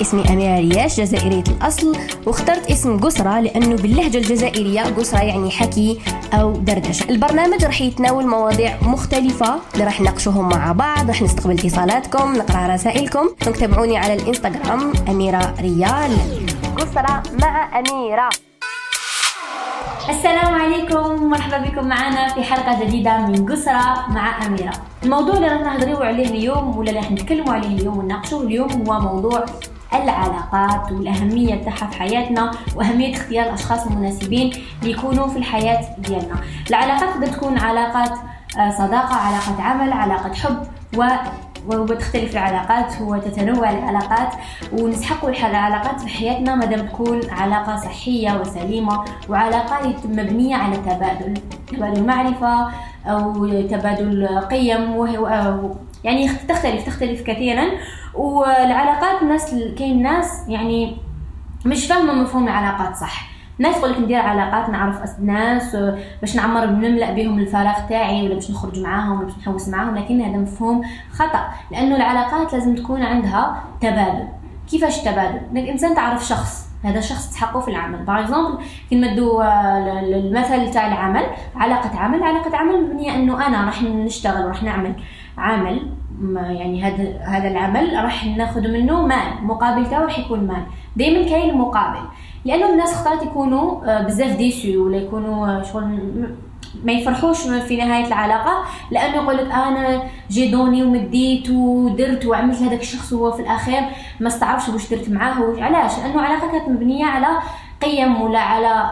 اسمي أميرة رياش جزائرية الأصل واخترت اسم قسرة لأنه باللهجة الجزائرية قسرة يعني حكي أو دردشة. البرنامج راح يتناول مواضيع مختلفة اللي راح نناقشوهم مع بعض راح نستقبل اتصالاتكم نقرأ رسائلكم. تابعوني على الإنستغرام أميرة ريال. قسرة مع أميرة. السلام عليكم ومرحبا بكم معنا في حلقة جديدة من قسرة مع أميرة. الموضوع اللي راح نهضروا عليه اليوم ولا اللي راح نتكلموا عليه اليوم ونناقشوه اليوم هو موضوع العلاقات والأهمية تاعها في حياتنا وأهمية اختيار الأشخاص المناسبين اللي يكونوا في الحياة ديالنا. العلاقات تقدر تكون علاقات آه، صداقة علاقة عمل علاقة حب و وتختلف العلاقات وتتنوع العلاقات ونسحقوا العلاقات في حياتنا مادام تكون علاقة صحية وسليمة وعلاقة مبنية على تبادل تبادل معرفة أو تبادل قيم يعني تختلف تختلف كثيرا. والعلاقات ناس كاين ناس يعني مش فاهمة مفهوم العلاقات صح. ناس تقول لك ندير علاقات نعرف ناس باش نعمر نملأ بهم الفراغ تاعي ولا باش نخرج معاهم ولا باش نحوس معاهم. لكن هذا مفهوم خطأ. لأنه العلاقات لازم تكون عندها تبادل. كيفاش تبادل؟ الانسان تعرف شخص. هذا شخص تحقه في العمل. باغ اكزومبل كي نمدوا المثل تاع العمل علاقة عمل. علاقة عمل مبنية أنه أنا راح نشتغل وراح نعمل. عمل يعني هذا هذا العمل راح ناخذ منه مال مقابل تاعو راح يكون مال. دائما كاين مقابل لأنه الناس اختارت يكونوا آه، بزاف déçus ولا يكونوا آه، شغل ما يفرحوش في نهاية العلاقة. لأنه يقول لك أنا j'ai donné ومديت ودرت وعملت هذاك الشخص وهو في الاخير ما استعرفش واش درت معاه علاش؟ لأنه علاقة كانت مبنية على قيم ولا على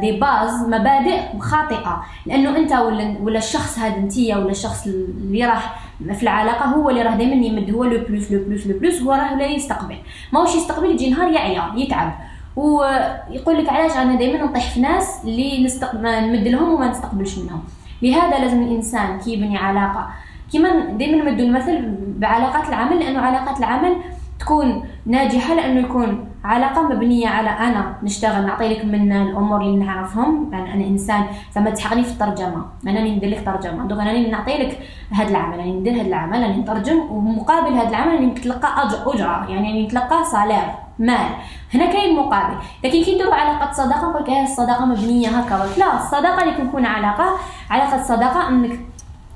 دي آه، باز مبادئ خاطئة. لأنه أنت ولا ولا الشخص هذا انتيا ولا الشخص اللي راح في العلاقة هو اللي راه دائما يمد هو لو بلوس لو بلوس لو بلوس هو راه لا يستقبل. ماهوش يستقبل يجي نهار يعيا يتعب. ويقول لك علاش أنا دائما نطيح في ناس اللي نستق... نمد لهم وما نستقبلش منهم. لهذا لازم الإنسان كي يبني علاقة. كيما دائما نمدوا المثل بعلاقات العمل لأنه علاقات العمل تكون ناجحة لأنه يكون علاقة مبنية على أنا نشتغل نعطي لك من الأمور اللي نعرفهم. يعني أنا إنسان زعما تحقني في الترجمة. أنا ندير لك ترجمة. دوك أنا نعطي لك هذا العمل أنا ندير هذا العمل أنا نترجم. ومقابل هذا العمل أنا نتلقى أجرة. يعني نتلقى صالير مال. هنا كاين مقابل لكن كي نديرو علاقة صداقة نقول لك الصداقة مبنية هكا. لا الصداقة اللي تكون علاقة علاقة صداقة أنك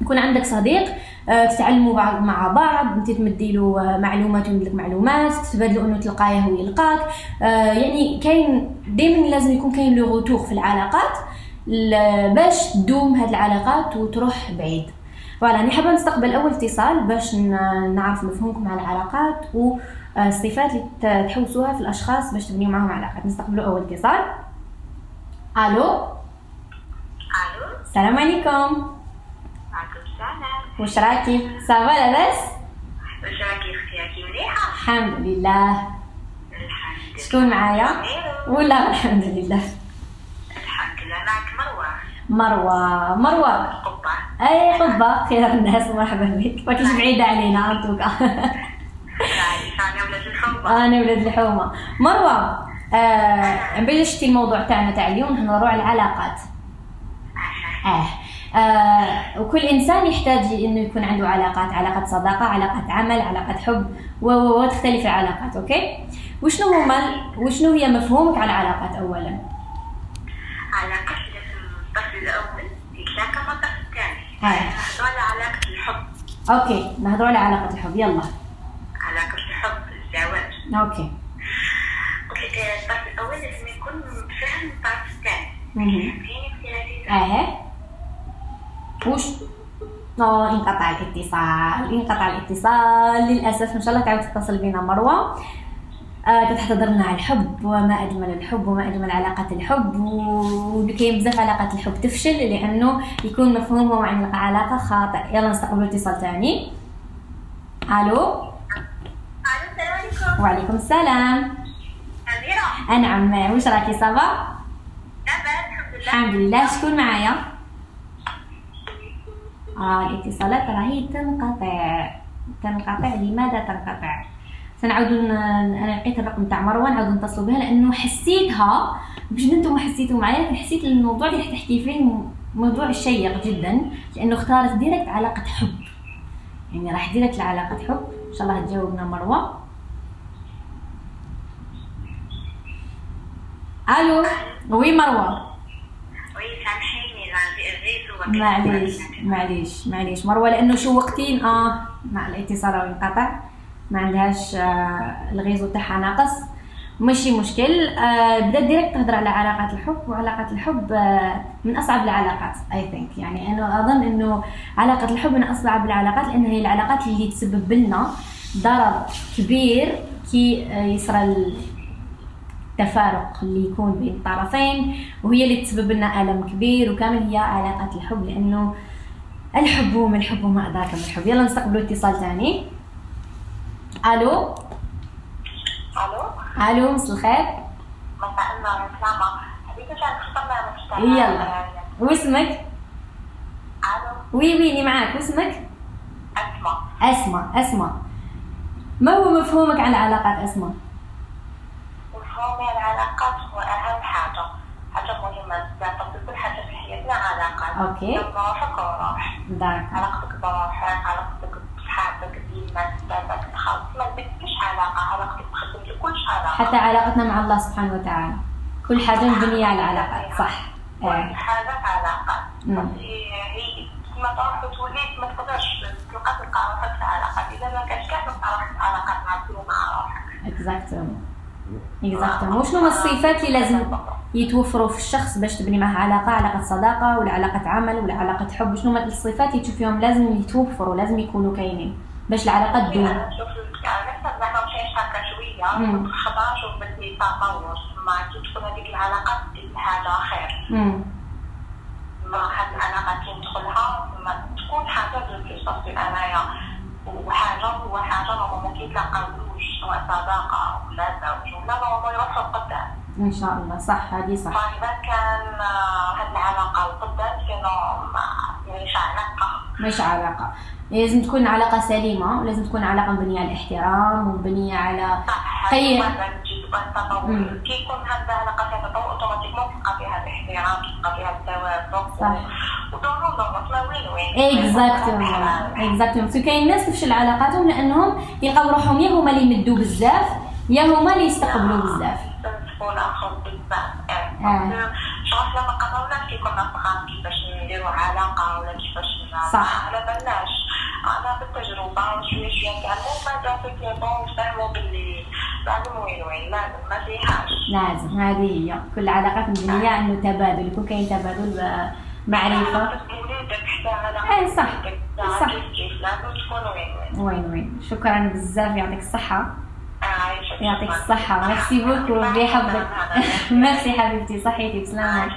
يكون عندك صديق تتعلموا مع بعض انت تمدي له آه، معلومات ويمد لك معلومات تتبادلوا انه تلقايه ويلقاك. آه، يعني كاين دائما لازم يكون كاين le retour في العلاقات باش تدوم هاد العلاقات وتروح بعيد. voilà أنا حابة نستقبل أول اتصال باش نعرف مفهومكم على العلاقات والصفات اللي تحوسوها في الأشخاص باش تبنيو معاهم علاقات. نستقبلوا أول اتصال. ألو؟ ألو؟ السلام عليكم. واش راكي صافا لاباس واش راكي أختي راكي مليحة. الحمد لله. الحمد شكون معايا؟ ولا الحمد لله. الحمد لله. معك مروة. مروة. مروة. قبة. أي قبة. خير الناس. مرحبا بك. ماكيش بعيدة علينا انتوكا أنا ولاد الحومة. أنا ولاد الحومة. مروة آه شتي الموضوع تاعنا تاع اليوم نهضروا على العلاقات آه. آه وكل إنسان يحتاج إنه يكون عنده علاقات علاقة صداقة علاقة عمل علاقة حب وتختلف العلاقات OK؟ وشنو هما وشنو هي مفهومك على العلاقات اولا؟ علاقة الطرف الأول يتلاقى مع الطرف الثاني. نهضروا على علاقة الحب. OK نهضروا على علاقة الحب يلا. علاقة الحب الزواج. أوكي. لك الطرف الأول لازم يكون فاهم الطرف الثاني. اختلافات وش آه انقطع الاتصال انقطع الاتصال. للأسف إن شاء الله تعاود تتصل بنا مروة. آه كتحتضر لنا على الحب وما أجمل الحب وما أجمل علاقات الحب. وكاين بزاف علاقات الحب تفشل لأنه يكون مفهوم عن العلاقة خاطئ. يلا نستقبلوا اتصال ثاني ألو؟ ألو السلام عليكم. وعليكم السلام. أميرة. أنعم واش راكي صافا؟ الحمد لله. الحمد لله. شكون معايا؟ آه الاتصالات راهي تنقطع. تنقطع. لماذا تنقطع؟ سنعود أنا لقيت الرقم تاع مروه نعاود نتصل بها لأنه حسيتها مش أنتم حسيتوا معايا لكن حسيت الموضوع اللي راح تحكي فيه موضوع شيق جدا لأنه اختارت direct علاقة حب. يعني راح direct لعلاقة حب. إن شاء الله تجاوبنا مروه ألو oui مروه oui سامحيني معليش معليش معليش مروة لأنه شوقتين آه مع الاتصال راه ينقطع ما عندهاش آه ال réseau تاعها ناقص. ماشي مشكل. آه بدأت direct تهضر على علاقات الحب وعلاقات الحب آه من أصعب العلاقات I think يعني أنا أظن إنه علاقة الحب من أصعب العلاقات لأن هي العلاقات اللي تسبب لنا ضرر كبير كي آه يصرى التفارق اللي يكون بين الطرفين وهي اللي تسبب لنا ألم كبير وكامل هي علاقات الحب لأنه الحب من الحب وما أدراك من الحب. يلا نستقبلوا اتصال ثاني. ألو؟ ألو؟ ألو مساء الخير. مساء النور سلامة. يلا. واسمك ألو؟ وي ويني معاك. واسمك اسمع أسماء. أسماء ما هو مفهومك عن العلاقات أسماء؟ مفهومي العلاقات هو اهم حاجة حاجة مهمة بزاف كل حاجة في حياتنا علاقات. لما روحك وروح علاقتك بروحك علاقتك بصحابك ديما ستاتك تخلص ما بدكش علاقة علاقتك بخدمتك كلش علاقة حتى علاقتنا مع الله سبحانه وتعالى. كل حاجة مبنية على العلاقات صح. كل آه. مم. بس هي هي كما تروح وتولي ما تقدرش تلقى تلقى روحك في علاقات. إذا ما كانش كاع تلقى روحك في علاقات مع مع روحك exactement exactement وشنو هما الصفات اللي لازم يتوفروا في الشخص باش تبني معه علاقة علاقة صداقة ولا علاقة عمل ولا علاقة حب؟ شنو هما الصفات اللي تشوف فيهم لازم يتوفروا لازم يكونوا كاينين باش العلاقة تدوم؟ أنا نشوف زعما مشيت هكا شوية. مم. خطا شوف بدي تطور ما كي تكون هذيك دير حاجة خير ما هاد العلاقة كي ندخلها ما تكون حاجة بلوس صافي أنايا. وحاجة هو حاجة نورمالمون كي تلاقاوش سواء صداقة ولا زوج ولا نورمالمون يروحوا لقدام إن شاء الله صح هذه صح فإذا كان آه، هاد العلاقة لقدام سينو ما مش علاقة مش علاقة لازم تكون علاقة سليمة ولازم تكون علاقة مبنية على الاحترام ومبنية على طيب. هذا مم. كي يكون هاد العلاقة فيها تطور automatiquement تلقى فيها الاحترام تلقى فيها التوافق صح. exactement exactement بس كاين ناس تفشل علاقاتهم لانهم يلقاو روحهم يا هما اللي يمدوا بزاف يا هما اللي يستقبلوا بزاف آه. شغل كي كنا صغار كيفاش ولا كيفاش صح. ما على بالناش أنا بالتجربة شوية شوية نتعلموا بعد في كيبون نفهموا باللي لازم وين وين لازم ما فيهاش لازم هذه هي كل العلاقات مبنية انه تبادل يكون كاين تبادل معرفة. أي صح. صح. وين وين. شكرا بزاف يعطيك الصحة. عايشة يعطيك الصحة. ميرسي بوكو بيحفظك ميرسي حبيبتي. صحيتي. بسلامة.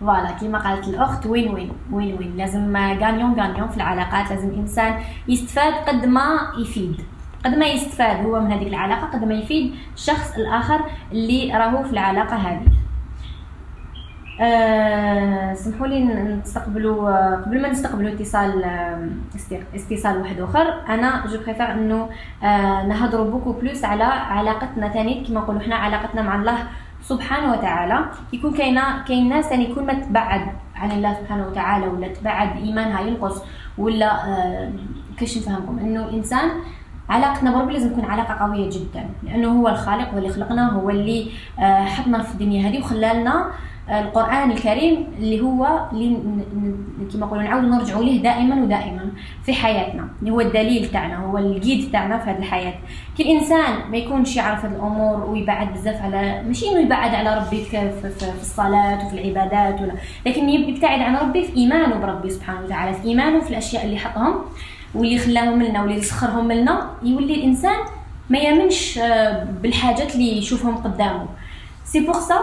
voilà كما قالت الأخت win win. win win. لازم gagnant gagnant في العلاقات. لازم الانسان يستفاد قد ما يفيد. قد ما يستفاد. هو من هذيك العلاقة. قد ما يفيد الشخص الآخر اللي راهو في العلاقة هذه. أه سمحوا لي نستقبلوا آه، قبل ما نستقبلوا اتصال آه، اتصال واحد آخر أنا je préfère إنه آه، نهضروا بوكو بلوس على علاقتنا ثاني كما نقولوا حنا علاقتنا مع الله سبحانه وتعالى. يكون كاينة كاين ناس ثاني كل ما تبعد عن الله سبحانه وتعالى ولا تبعد إيمانها ينقص ولا آه، كيفاش نفهمكم؟ إنه الانسان علاقتنا بربي لازم تكون علاقة قوية جدا لأنه هو الخالق هو اللي خلقنا هو اللي آه، حطنا في الدنيا هذه وخلالنا آه، القرآن الكريم اللي هو اللي كما نقولوا نعاود نرجعوا ليه دائما ودائما في حياتنا. اللي هو الدليل تاعنا هو ال guide تاعنا في هذه الحياة. كي الإنسان ما يكونش يعرف هذه الأمور ويبعد بزاف على ماشي إنه يبعد على ربي في, في, في, الصلاة وفي العبادات ولا لكن يب- يبتعد عن ربي في إيمانه بربي سبحانه وتعالى في إيمانه في الأشياء اللي حطهم واللي خلاهم لنا واللي سخرهم لنا يولي الإنسان ما يامنش آه، بالحاجات اللي يشوفهم قدامه. c'est pour ça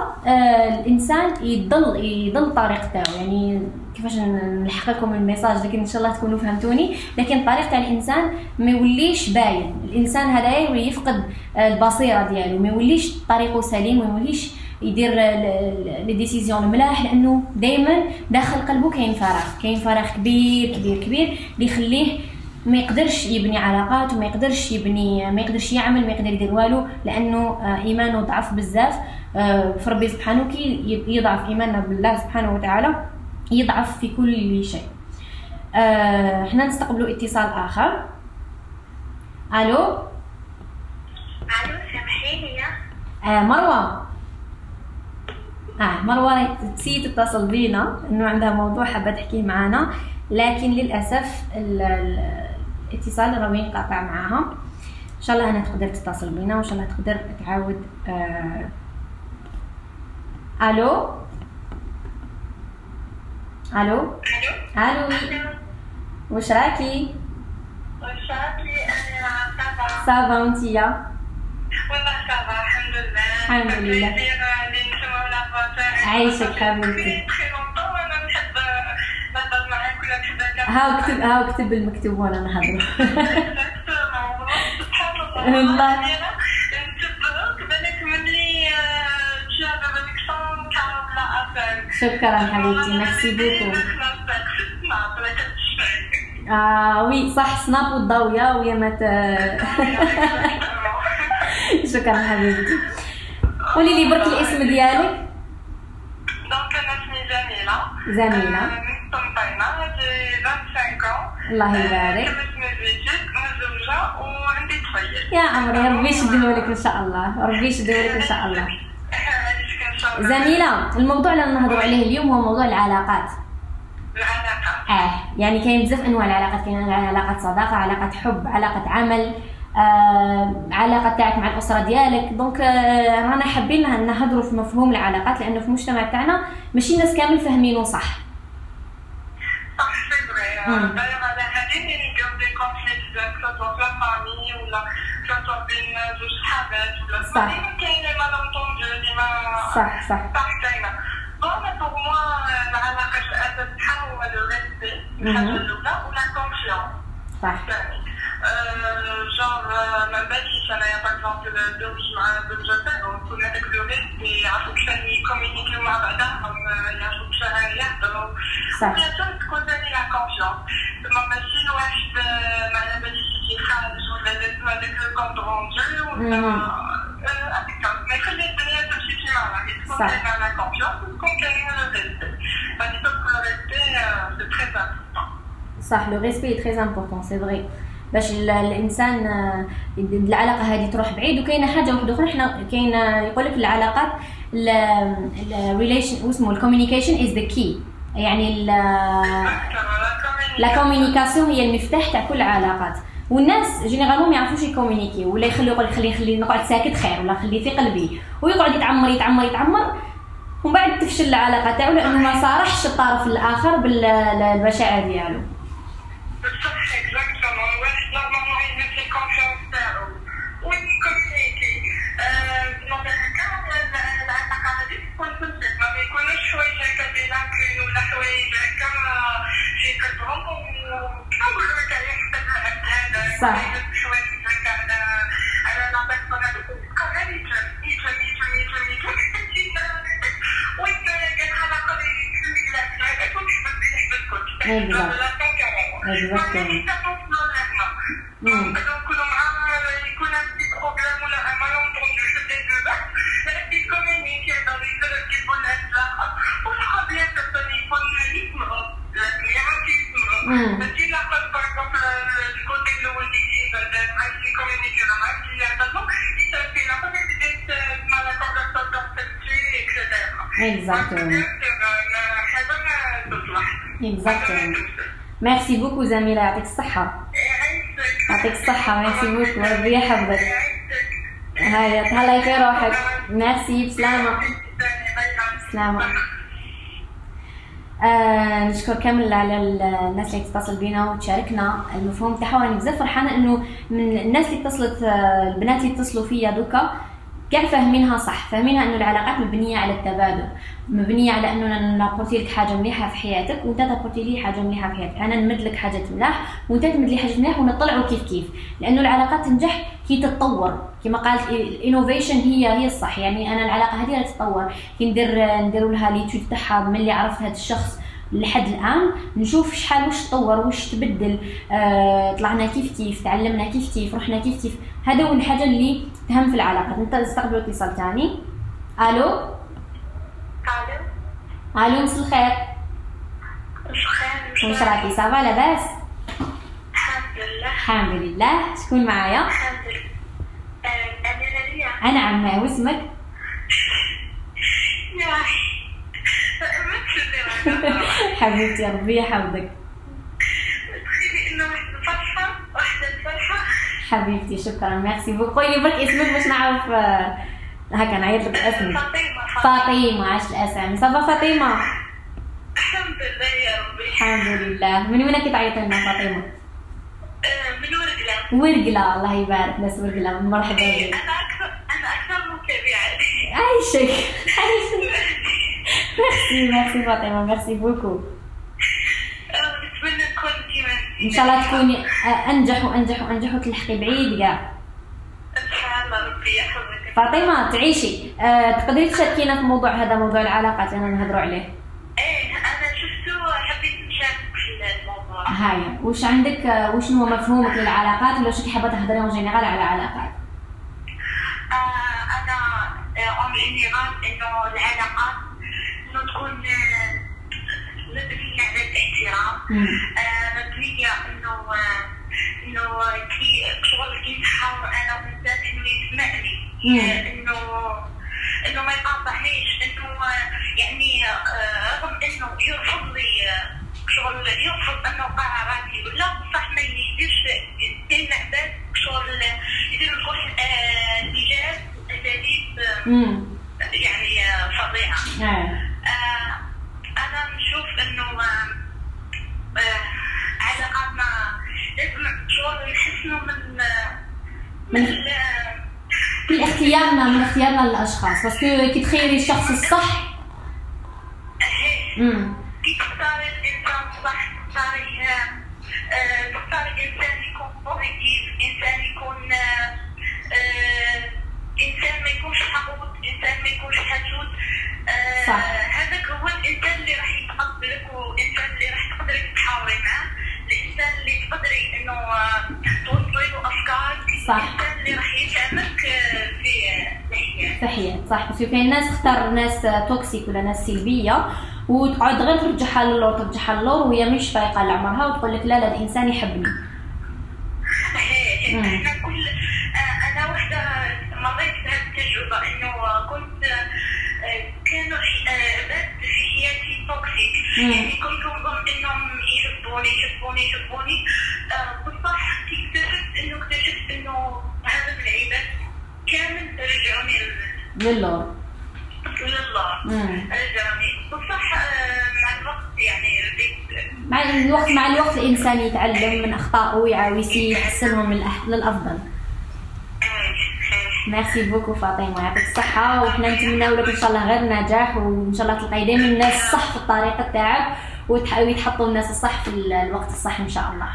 الإنسان يضل يضل الطريق تاعو يعني كيفاش نلحق لكم ال message لكن إن شاء الله تكونوا فهمتوني. لكن الطريق تاع الإنسان ما يوليش باين. الإنسان هذا يولي يفقد آه، البصيرة ديالو. ما يوليش طريقه سليم وما يوليش يدير les décisions الملاح لأنه دائما داخل قلبه كاين فراغ. كاين فراغ كبير كبير كبير اللي يخليه ما يقدرش يبني علاقات وما يقدرش يبني ما يقدرش يعمل ما يقدر يدير والو لأنه آه، إيمانه ضعف بزاف. آه، في ربي سبحانه كي يضعف إيماننا بالله سبحانه وتعالى يضعف في كل شيء. آه، إحنا نستقبلوا اتصال آخر. ألو؟ ألو سامحيني يا. آه، مروة. آه مروة تسي تتصل بينا إنه عندها موضوع حابة تحكيه معنا لكن للأسف ال- ال- الاتصال راهو ينقطع معاها. إن شاء الله انها تقدر تتصل بينا وإن شاء الله تقدر تعاود آه ألو؟ ألو؟ ألو. واش راكي؟ وشاكي أنا ça va ça va وانتيا والله ça va الحمد لله. الحمد لله. عايشك حبيبتي. هاو كتب هاو كتب المكتوب وأنا نهضر. والله. شكرا حبيبتي ميرسي بوكو آه وي صح سناب والضوية ويا ما. شكرا حبيبتي قولي لي برك الاسم ديالك donc أنا اسمي جميلة. آه، من قسنطينة j'ai 25 ans الله يبارك. يا عمري ربي يشدهولك إن شاء الله ربي الله عايشك إن شاء الله جميلة الموضوع اللي نهضروا عليه اليوم هو موضوع العلاقات. العلاقة. آه يعني كاين بزاف أنواع العلاقات كاين علاقات صداقة علاقة حب علاقة عمل آه، علاقة تاعك مع الأسرة ديالك. donc آه، رانا حابين نهضروا في مفهوم العلاقات لأنه في المجتمع تاعنا ماشي الناس كامل فاهمينه صح صح c'est vrai اللي des conflits que ce soit في la famille ولا que ce soit بين زوج صحابات ولا صح. ديما صح صح صح كاينة donc pour moi العلاقه الاساس تاعها هو le respect مهم. الحاجة الاولى و la confiance صح ثاني جونغ ما باليش انايا par exemple دوش مع زوجة ونكون هذاك le respect يعرفوا كيفاش يكومينيكيو مع بعضهم يعرفوا كيفاش يهضروا صح. bien sûr تكون ثاني la confiance تما ماشي الواحد ما على باليش يجي خارج ولا لازم هذاك le compte rendu ولا مهم. هكا ما يخلي الدنيا تمشي كيما راهي تكون صح. كاينة la confiance وتكون كاينة le respect فاني parce que le respect c'est très important صح le respect très important c'est vrai باش ال- الإنسان آه، العلاقة هذه تروح بعيد. وكاينه حاجة واحدة أخرى حنا كاينة يقول لك العلاقات ال relation اسمه ال communication is the key يعني la communication هي المفتاح تاع كل العلاقات والناس généralement ما يعرفوش يكومينيكي ولا يخلي يقول خلي خلي نقعد ساكت خير ولا خلي في قلبي. ويقعد يتعمر يتعمر يتعمر. ومن بعد تفشل العلاقة تاعو لأنه ما صارحش الطرف الآخر بالمشاعر ديالو صح exactement الواحد normalement يلبس la confiance تاعو ويكومينيكي دونك هكا العلاقه هذه تكون بزاف ما يكونوش حوايج هكا لاكون ولا حوايج هكا في قلبهم وكنقولوا حتى العبد هذا. صح. حوايج هكا على على لا بيرسون هذيك تبقى غير يتلم يتلم يتلم يتلم يتلم Exactement. Exactement. Exactement. merci beaucoup جميلة يعطيك الصحة يعطيك الصحة merci beaucoup ربي يحفظك هاي تهلاي في روحك؟ ميرسي بسلامة. سلامة آه نشكر كامل على ال- الناس اللي تتصل بينا وتشاركنا. المفهوم تاعها وأنا بزاف فرحانة إنه من الناس اللي اتصلت آه، البنات اللي اتصلوا فيا دوكا كاع فاهمينها صح؟ فاهمينها انه العلاقات مبنية على التبادل مبنية على انه أنا نابورتي لك حاجة مليحة في حياتك وأنت تابورتي لي حاجة مليحة في حياتك. أنا نمد لك حاجة ملاح وأنت تمد لي حاجة ملاح ونطلعوا كيف كيف. لأنه العلاقات تنجح كي تتطور. كما قالت ال innovation هي هي الصح. يعني أنا العلاقة هذه تتطور. كي ندير نديروا لها l'étude تاعها ملي عرفت هذا الشخص لحد الآن نشوف شحال واش تطور واش تبدل. آه طلعنا كيف كيف تعلمنا كيف كيف رحنا كيف كيف. هذا هو الحاجة اللي تهم في العلاقات أنت استقبلوا اتصال ثاني ألو؟ ألو؟ مساء الخير. واش راكي صافا لاباس الحمد لله. الحمد لله. شكون معايا؟ الحمد لله. أميرة ليا أنا عماه واسمك؟ حبيبتي ربي يحفظك. تخيلي إنه واحد الفرحه واحدة الفرحه حبيبتي شكرا. merci beaucoup قولي برك اسمك باش نعرف آه، هكا نعيط لك اسمك فاطمة عاش الأسامي ça va فاطمة؟ الحمد لله يا ربي. الحمد لله. من وين كي تعيطي لنا فاطمة؟ آه، من ورقلة. ورقلة الله يبارك. ناس ورقلة مرحبا إيه، بك. أنا أكثر أنا أكثر متابعه عايشك. عايشك. merci merci فاطمة. merci beaucoup آه، نتمنى نكون كيما إن شاء الله تكوني آه، أنجح وأنجح وأنجح وتلحقي بعيد كاع إن شاء الله ربي يحفظك. فاطمة تعيشي. آه، تقدري تشاركينا في موضوع هذا موضوع العلاقات اللي نهضروا عليه؟ إيه أنا شفته حبيت نشارك في الموضوع. هاي وش عندك آه، وش هو مفهومك للعلاقات ولا شو حابة تهضري en général على العلاقات؟ آه، أنا en général إنه العلاقات إنه تكون آه، مبنيه على الاحترام مم. آه، مبنيه انه آه، انه كي شغل كي نحاول أنا وانسان انه يسمعني مم. آه، انه إنه ما يقاطعنيش إنه يعني آه، رغم إنه يرفض لي آه، شغل يرفض أنه قراراتي ولا بصح ما يديرش كاين عباد شغل يديروا الكل انجاز اساليب آه، امم يعني آه، فظيعه هاي آه، أنا نشوف انه آه، آه، علاقاتنا لازم شغل نحسنوا من آه، من ال- آه، من اختيارنا من اختيارنا للأشخاص. parce que كي تخيري الشخص الصح تختار ناس toxiques ولا ناس سلبية وتقعد غير ترجعها اللور ترجعها اللور وهي مش فايقة لعمرها وتقول لك لا لا الإنسان يحبني إيه، مم. إحنا كل آه، أنا وحده مريت بهذه التجربه انه كنت آه، كانوا حي- آه، عباد في حياتي toxiques مم. يعني كنت نظن انهم يحبوني يحبوني يحبوني آه، بصح كي اكتشفت انه اكتشفت انه هذا العباد كامل رجعوني لل- للور لله مم. رجعوني بصح آه، مع الوقت يعني بديت مع الوقت مع الوقت الانسان ويعاود يحسنهم للأفضل. merci beaucoup فاطمة يعطيك الصحة وحنا نتمناو لك إن شاء الله غير النجاح وإن شاء الله تلقاي دائما الناس الصح في الطريق تاعك ويتحطوا الناس الصح في ال- الوقت الصح إن شاء الله.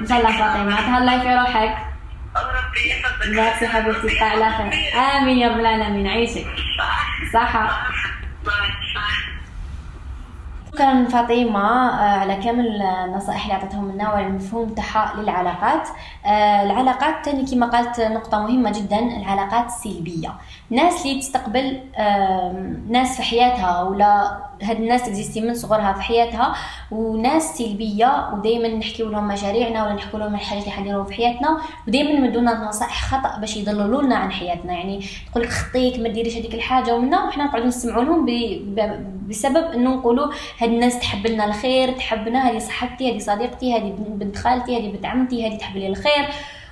إن شاء الله فاطمة تهلاي في روحك. ربي يحفظك. ميرسي حبيبتي تبقى على خير. آمين يا رب العالمين. عيشك. صح صحة. صح صح شكرا فاطمة آه، على كامل النصائح اللي عطتهم لنا وعلى المفهوم تاعها للعلاقات. آه، العلاقات تاني كما قالت نقطة مهمة جدا العلاقات السلبية ناس اللي تستقبل ناس في حياتها ولا هاد الناس تكزيستي من صغرها في حياتها وناس سلبية ودائما نحكيو لهم مشاريعنا ولا نحكيو لهم الحاجات اللي حنديروها في حياتنا ودائما يمدونا نصائح خطأ باش يضللوا لنا عن حياتنا. يعني تقول لك خطيك ما ديريش هذيك الحاجة ومنا وحنا نقعدوا نسمعوا لهم بسبب إنه نقولوا هاد الناس تحب لنا الخير تحبنا هذه صاحبتي هذه صديقتي هذه بنت خالتي هذه بنت عمتي هذه تحب لي الخير.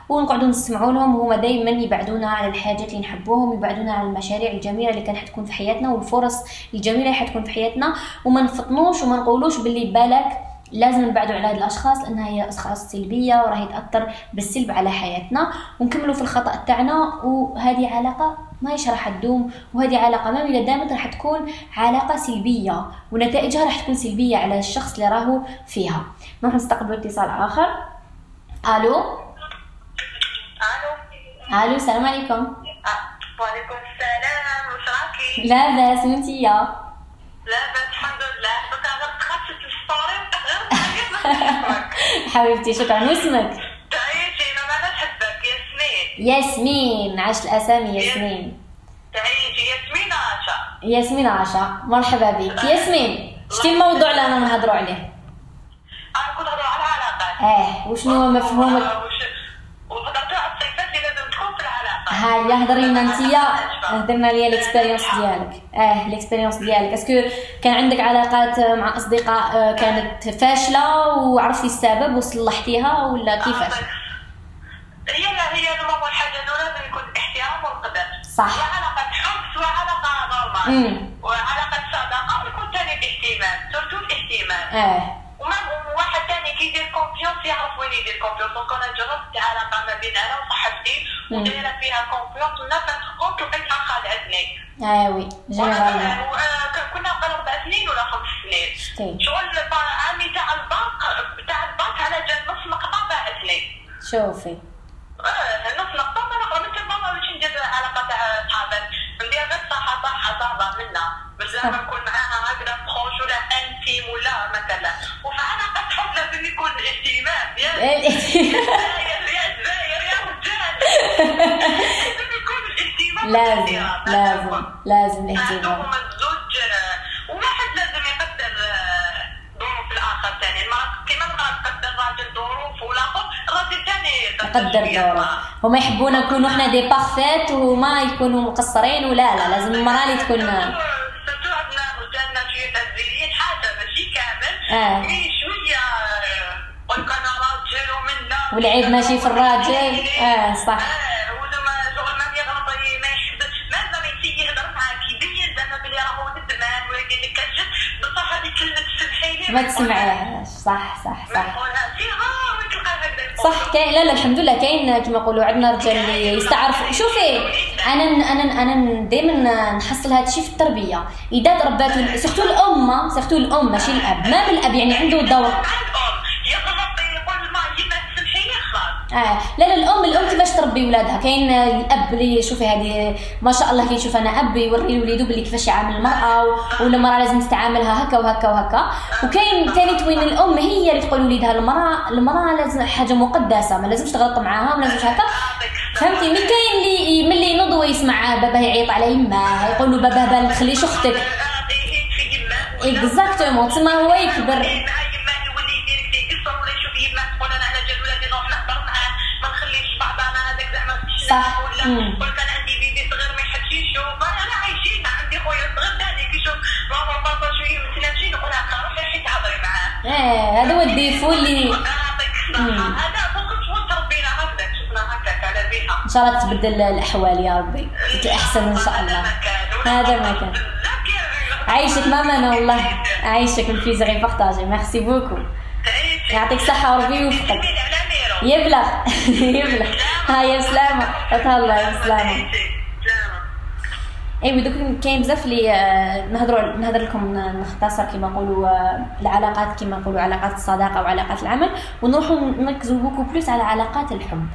ونقعدوا نسمعوا لهم وهما دائما يبعدونا على الحاجات اللي نحبوهم يبعدونا على المشاريع الجميلة اللي كان حتكون في حياتنا والفرص الجميلة اللي حتكون في حياتنا. وما نفطنوش وما نقولوش باللي بالك لازم نبعدوا على هاد الأشخاص لأنها هي أشخاص سلبية وراهي تأثر بالسلب على حياتنا. ونكملوا في الخطأ تاعنا وهذه علاقة ماهيش راح تدوم وهذه علاقة ما اذا دامت راح تكون علاقة سلبية ونتائجها راح تكون سلبية على الشخص اللي راهو فيها. نروح نستقبل اتصال آخر. ألو؟ ألو. ألو السلام عليكم. وعليكم السلام. واش راكي؟ لا بأس وانتيا لاباس الحمد لله. بس أنا تخفت الستوري حبيبتي شكرا. واسمك؟ ياسمين عاش الأسامي ياسمين. تعيشي ياسمين عاشا ياسمين عاشا مرحبا بك. ياسمين شتي الموضوع اللي أنا نهضروا عليه؟ أنا كنت هضر على العلاقات. آه وشنو هو مفهومك؟ هيا هضري لنا انتيا هدرنا ليا ال expérience ديالك. آه ال expérience ديالك. est-ce que كان عندك علاقات مع أصدقاء آه، كانت فاشلة وعرفتي السبب وصلحتيها ولا كيفاش؟ هي هي صح. سواء علاقة حب مم. normal وعلاقة صداقة ويكون ثاني الاهتمام surtout الاهتمام آه وما واحد ثاني كيدير confiance يعرف وين يدير confiance donc أنا جربت علاقة ما بين أنا وصاحبتي مم. ودايرة فيها confiance ونفس كونت لقيتها خادعتني آه وي آه، كنا قبل أربع سنين ولا خمس سنين. شغل عامي تاع البنك تاع البنك على جال نص نقطه باعتني شوفي. نص نقطه ما نقرا من تما باش ندير علاقه تاع صحابات ندير غير صحه صحبه منا باش زعما نكون معاها هكذا بروش ولا انتيم ولا مثلا وفي علاقه حب لازم يكون يا يا يا لازم لازم. لازم لازم الآخر ثاني المرأة كيما المرأة تقدر الراجل ظروف والاخر الراجل ثاني المرأة. هما يحبونا نكونوا إحنا des parfaites وما يكونوا مقصرين ولا لا لازم المراه اللي تكون surtout عندنا رجالنا شوية تهزيليين حاجة ماشي كامل آه. mais شوية آه، قولك أنا راجل ومنا والعيب ماشي في الراجل. آه، صح. ما تسمعيهاش صح صح صح. وتلقى هكذا صح كاين. لا لا الحمد لله كاين كما يقولوا عندنا رجال اللي يستعرفوا. شوفي أنا أنا أنا دائما نحصل هذا الشيء في التربية. إذا تربات surtout الأم surtout الأم ماشي الأب. ما بالاب يعني عنده دور. آه لا لا الأم الأم كيفاش تربي ولادها؟ كاين الأب اللي شوفي هذه ما شاء الله كي يشوف أنا اب يوري لوليدو باللي كيفاش يعامل المرأة و- ولا المراه لازم تتعاملها هكا وهكا وهكا. وكاين ثاني توين الأم هي اللي تقول لوليدها المرأة المرأة لازم حاجة مقدسة ما لازمش تغلط معاها ما لازمش هكا. فهمتي؟ mais كاين اللي ملي ينوض ويسمع باباه يعيط على يماه يقول له باباه بال تخليش أختك exactement تسمى هو يكبر. صح. ولا أنا عندي bébé صغير ما يحبش يشوف أنا عايشين عندي خويا صغير ثاني كيشوف ماما بابا شوية متنافسين نقول هكا روحي معاه. آه هذا هو الديفو اللي يعطيك هذا هكاك على بيها إن شاء الله تبدل الأحوال يا ربي. تتحسن إن شاء الله. هذا ما كان. عايشك ماما أنا والله. عايشك البليزير غي بارطاجي ميرسي بوكو. يعطيك الصحة وربي يوفقك يبلغ. يبلغ. هاي سلامة. تهلا يا سلامة. ايوا دوك كاين بزاف اللي آه، نهضروا نهضر لكم نختصر كما نقولوا آه، العلاقات كما نقولوا علاقات الصداقة وعلاقات العمل ونروحوا نركزوا beaucoup plus على علاقات الحب.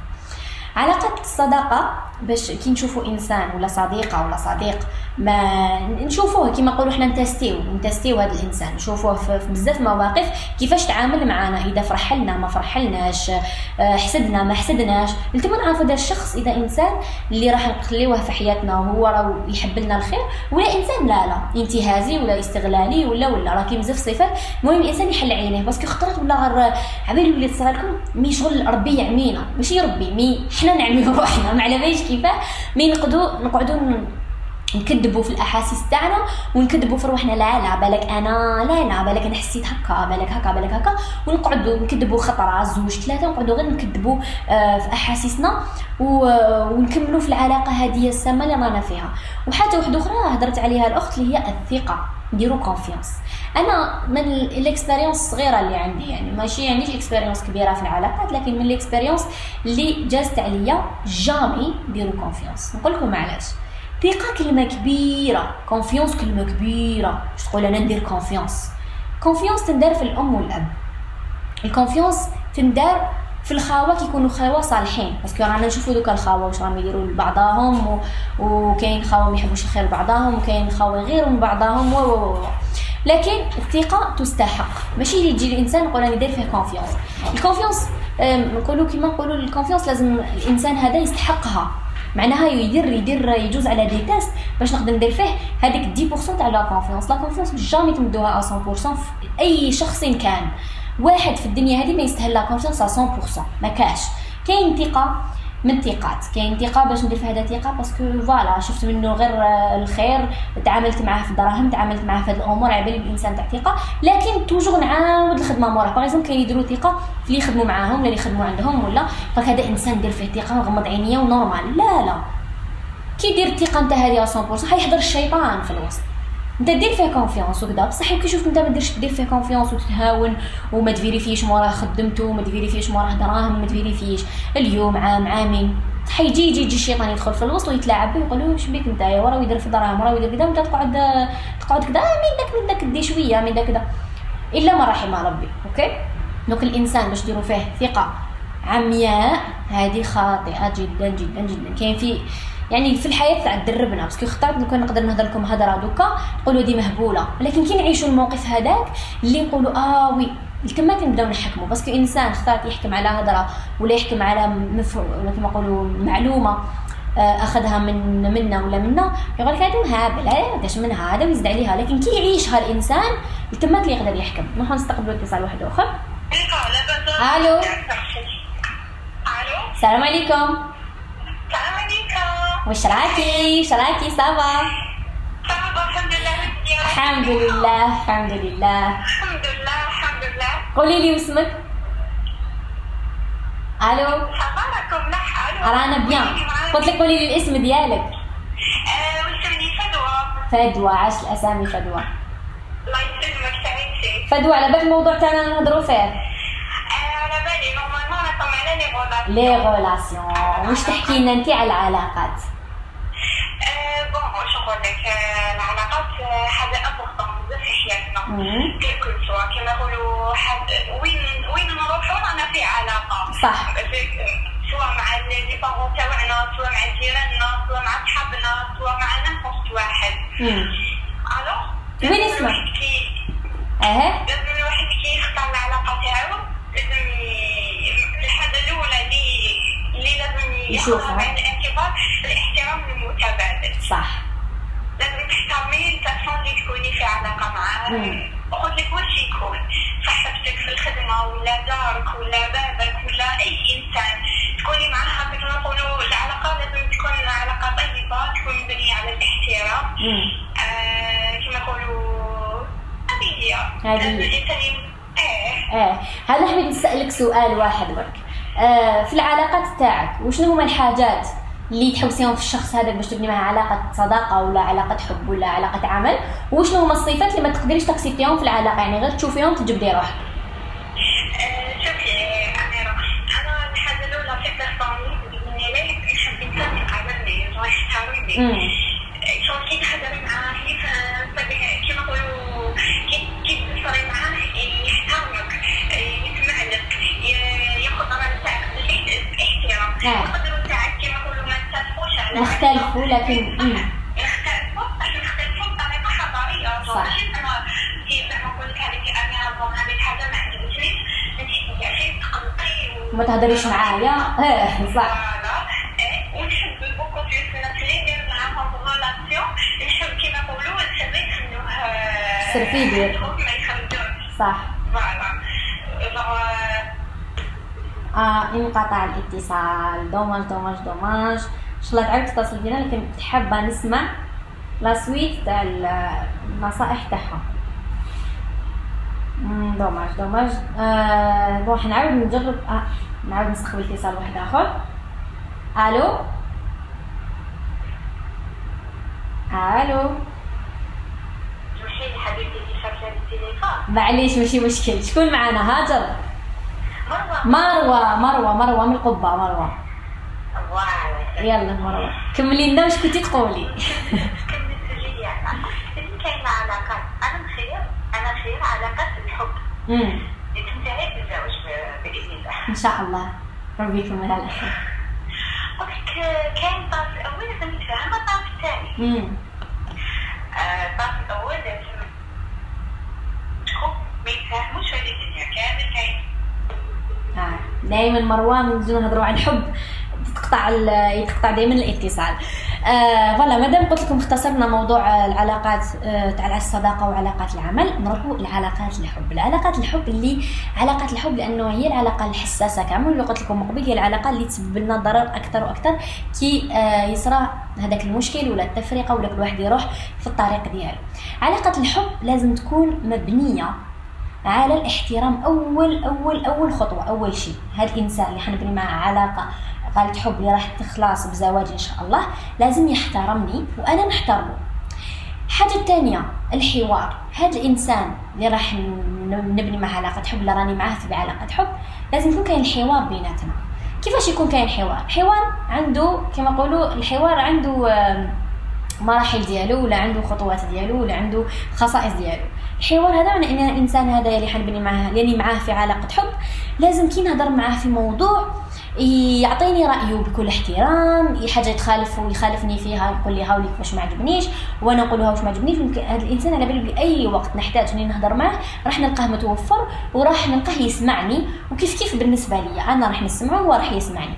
علاقات الصداقه باش كي نشوفوا إنسان ولا صديقة ولا صديق ما نشوفوه كما نقولوا حنا نتستيو نتستيو هذا الإنسان نشوفوه في بزاف مواقف كيفاش تعامل معنا إذا فرح لنا ما فرح لناش آه، حسدنا ما حسدناش. لتما نعرفوا هذا الشخص إذا إنسان اللي راح نخليوه في حياتنا وهو راه يحب لنا الخير ولا إنسان لا لا انتهازي ولا استغلالي ولا ولا راه كاين بزاف صفات. المهم الإنسان يحل عينيه parce que خطرات ولا غير عبالي وليت صغار لكم mais شغل ربي يعمينا ماشي ربي mais حنا نعميو روحنا. ما على باليش كيفاه. mais نقعدو نقعدو نكذبوا في الأحاسيس تاعنا ونكذبوا في روحنا. لا لا بالك أنا لا لا بالك أنا حسيت هكا بالك هكا بالك هكا. ونقعدوا نكذبوا خطره زوج ثلاثة. ونقعدوا غير نكذبوا آه، في أحاسيسنا. و- ونكملوا في العلاقة هذه السامة اللي رانا فيها. وحاجه واحدة أخرى هضرت عليها الأخت اللي هي الثقة. نديرو confiance. أنا من ال expérience الصغيره اللي عندي يعني ماشي عنديش expérience كبيرة في العلاقات لكن من ال expérience اللي جازت عليا jamais ديروا confiance. نقول لكم علاش ثقة كلمة كبيرة confiance كلمة كبيرة. باش تقول؟ أنا ندير confiance. confiance تندار في الأم والأب. ال confiance تندار في الخاوة كيكونوا خاوة صالحين. parce que رانا نشوفوا دوكا الخاوة واش راهم يديروا لبعضاهم و... وكاين خاوة ما يحبوش الخير لبعضاهم وكاين خاوة يغيروا من بعضاهم و و و لكن الثقة تستحق. ماشي اللي يجي الإنسان يقول راني داير فيه كونفيونس ال confiance نقولوا كيما نقولوا ال confiance لازم الإنسان هذا يستحقها. معناها يدير يدير يجوز على des tests باش نقدر ندير فيه هذيك 10% تاع la confiance la confiance jamais تمدوها 100% في أي شخص كان. واحد في الدنيا هذه ما يستاهل la confiance 100% ما كاش. كاين ثقة من الثقات. كاين ثقة باش ندير في هذا ثقه parce que voilà شفت منه غير الخير تعاملت معاه في الدراهم تعاملت معاه في هذه الأمور على بالي الانسان تاع ثقة. لكن toujours نعاود الخدمة موراه par exemple كاين يديروا ثقة في اللي يخدموا معاهم ولا اللي يخدموا عندهم ولا؟ donc هذا إنسان ندير فيه ثقة نغمض عينيا و normal. لا لا. كي يدير الثقة نتاع هذه 100% حيحضر الشيطان في الوسط. انت دير فيه confiance وكذا بصح كي شفت انت ما ديرش دير فيه confiance وتتهاون وما تفيريفيش موراه خدمته وما تفيريفيش موراه دراهم وما تفيريفيش اليوم عام عامين. حيجي يجي يجي الشيطان يدخل في الوسط ويتلاعب به يقول له واش بيك نتايا وراه يدير في دراهم وراه يدير كذا وأنت تقعد تقعد كذا آه، من داك من داك دي شوية من داك كذا إلا ما رحم ربي. OK؟ donc الإنسان باش ديروا فيه ثقة عمياء. هذه خاطئة جدا جدا جدا. كاين في يعني في الحياة تاع دربنا parce que خطرات لو كان نقدر نهضر لكم هضره دوكا تقولوا هذي مهبوله ولكن كي نعيشوا الموقف هذاك اللي نقولوا آه oui الكلمات نبداو نحكموا. parce que إنسان اختار يحكم على هضره ولا يحكم على مفهوم ولا كما نقولوا معلومة آه، أخذها من منا ولا منا يقول لك هذا مهابل هذا من هذا ويزد عليها. لكن كي يعيشها الانسان التمات اللي يقدر يحكم. نروحوا نستقبلوا اتصال واحد آخر. ألو؟ ألو؟ السلام عليكم. السلام عليكم. وش راكي؟ وش راكي؟ صافا صافا الحمد لله؟ الحمد لله. الحمد لله. الحمد لله الحمد لله قولي لي واسمك ألو. أخباركم؟ ملح ألو. رانا بيان. قلت لك قولي لي الاسم ديالك. آه، واسمي فدوى. فدوى. عاش الأسامي فدوى. الله يسلمك تعيشي فدوى على بالك الموضوع تاعنا نهضروا فيه؟ آه، على بالي. normalement راكم على les relations واش تحكي لنا أنت على العلاقات؟ bon واش نقول لك آه، العلاقات آه، حاجة importante بزاف في حياتنا سوا كما نقولوا وين وين نروحوا رانا في علاقة صح. سواء مع les parents تاعنا سواء مع جيراننا سواء مع صحابنا سواء مع نفس واحد. ألو وين لازم اسمك؟ الواحد كي أها لازم الواحد كي يختار العلاقة تاعو لازم الحاجة الأولى اللي اللي لازم. ياخذها بعين الاعتبار الإحترام المتبادل صح. لازم تحترمي البيرسون اللي تكوني في علاقة معاه مم. قلت لك واش يكون. صاحبتك في الخدمة ولا جارك ولا بابك ولا أي إنسان. تكوني معها كما نقولوا العلاقة لازم تكون علاقة طيبة تكون مبنية على الاحترام. آه كما نقولوا هذه لازم. الانسان يم- إيه. إيه. هذا حبيت نسألك سؤال واحد برك. آه في العلاقات تاعك وشنو هما الحاجات اللي تحوسيهم في الشخص هذاك باش تبني معاه علاقه صداقه ولا علاقه حب ولا علاقه عمل وشنو هما الصفات اللي ما تقدريش تقسيتيهم في العلاقه يعني غير تشوفيهم تجبدي روحك آه، شوفي أميرة أنا الحاجة الأولى في بيرسوني زعما نقول لك هذيك أميرة bon هذه الحاجة ما ما تهضريش معايا. صح. voilà إيه،. ما يخرجوش صح. جونغ آه انقطع الاتصال. dommage dommage dommage. ان شاء الله تعاود تتصل بينا لكن كنت حابه نسمع لا سويت تاع ال- النصائح تاعها. دوماج دوماج آه نروح نعاود نجرب آه نعاود نستقبل اتصال واحد آخر. ألو؟ ألو؟ معليش ماشي مشكل. شكون معنا هاجر. مروة. مروة مروة من القبة مروة. يلا مروه كملي لنا واش كنتي تقولي لي أنا علاقات أنا أنا علاقات الحب امم باذن الله إن شاء الله. ربي يكملها على خير. قلت كاين الطرف الأول لازم يتفاهم الطرف الثاني امم آه، الطرف الأول لازم ما يتفاهموش هذه الدنيا كامل كاين آه. دائما مروه من نجيو نهضروا عن الحب. تقطع ال- يتقطع دائما الاتصال. آه مادام قلت لكم اختصرنا موضوع العلاقات آه تاع الصداقة وعلاقات العمل نروحوا لعلاقات الحب. العلاقات الحب اللي علاقات الحب لأنه هي العلاقة الحساسة كامل اللي قلت لكم قبل هي العلاقة اللي تسبب لنا ضرر أكثر وأكثر كي آه يصرى هذاك المشكل ولا التفرقة ولا كل واحد يروح في الطريق ديالو. علاقة الحب لازم تكون مبنية على الاحترام أول أول أول خطوة أول شيء. هذا الإنسان اللي حنبني معاه علاقة قالت اللي راح تخلص بزواج إن شاء الله لازم يحترمني وأنا نحترمه. حاجة الثانية الحوار. هذا الإنسان اللي راح نبني معاه علاقة حب اللي راني معاه في علاقه حب لازم يكون كاين حوار بيناتنا. كيفاش يكون كاين حوار؟ حوار عنده كما نقولوا الحوار عنده مراحل ديالو ولا عنده خطوات ديالو ولا عنده خصائص ديالو. الحوار هذا معنى إن الإنسان هذا اللي حنبني معاه اللي معاه في علاقة حب لازم كي نهضر معاه في موضوع يعطيني رأيه بكل احترام حاجة تخالف ويخالفني فيها يقول لي هاوليك واش ما عجبنيش وأنا نقول واش ما عجبنيش ممكن هذا الإنسان على بالي اي وقت نحتاج إني نهضر معاه راح نلقاه متوفر وراح نلقاه يسمعني وكيف كيف بالنسبة لي أنا راح نسمعه وهو راح يسمعني.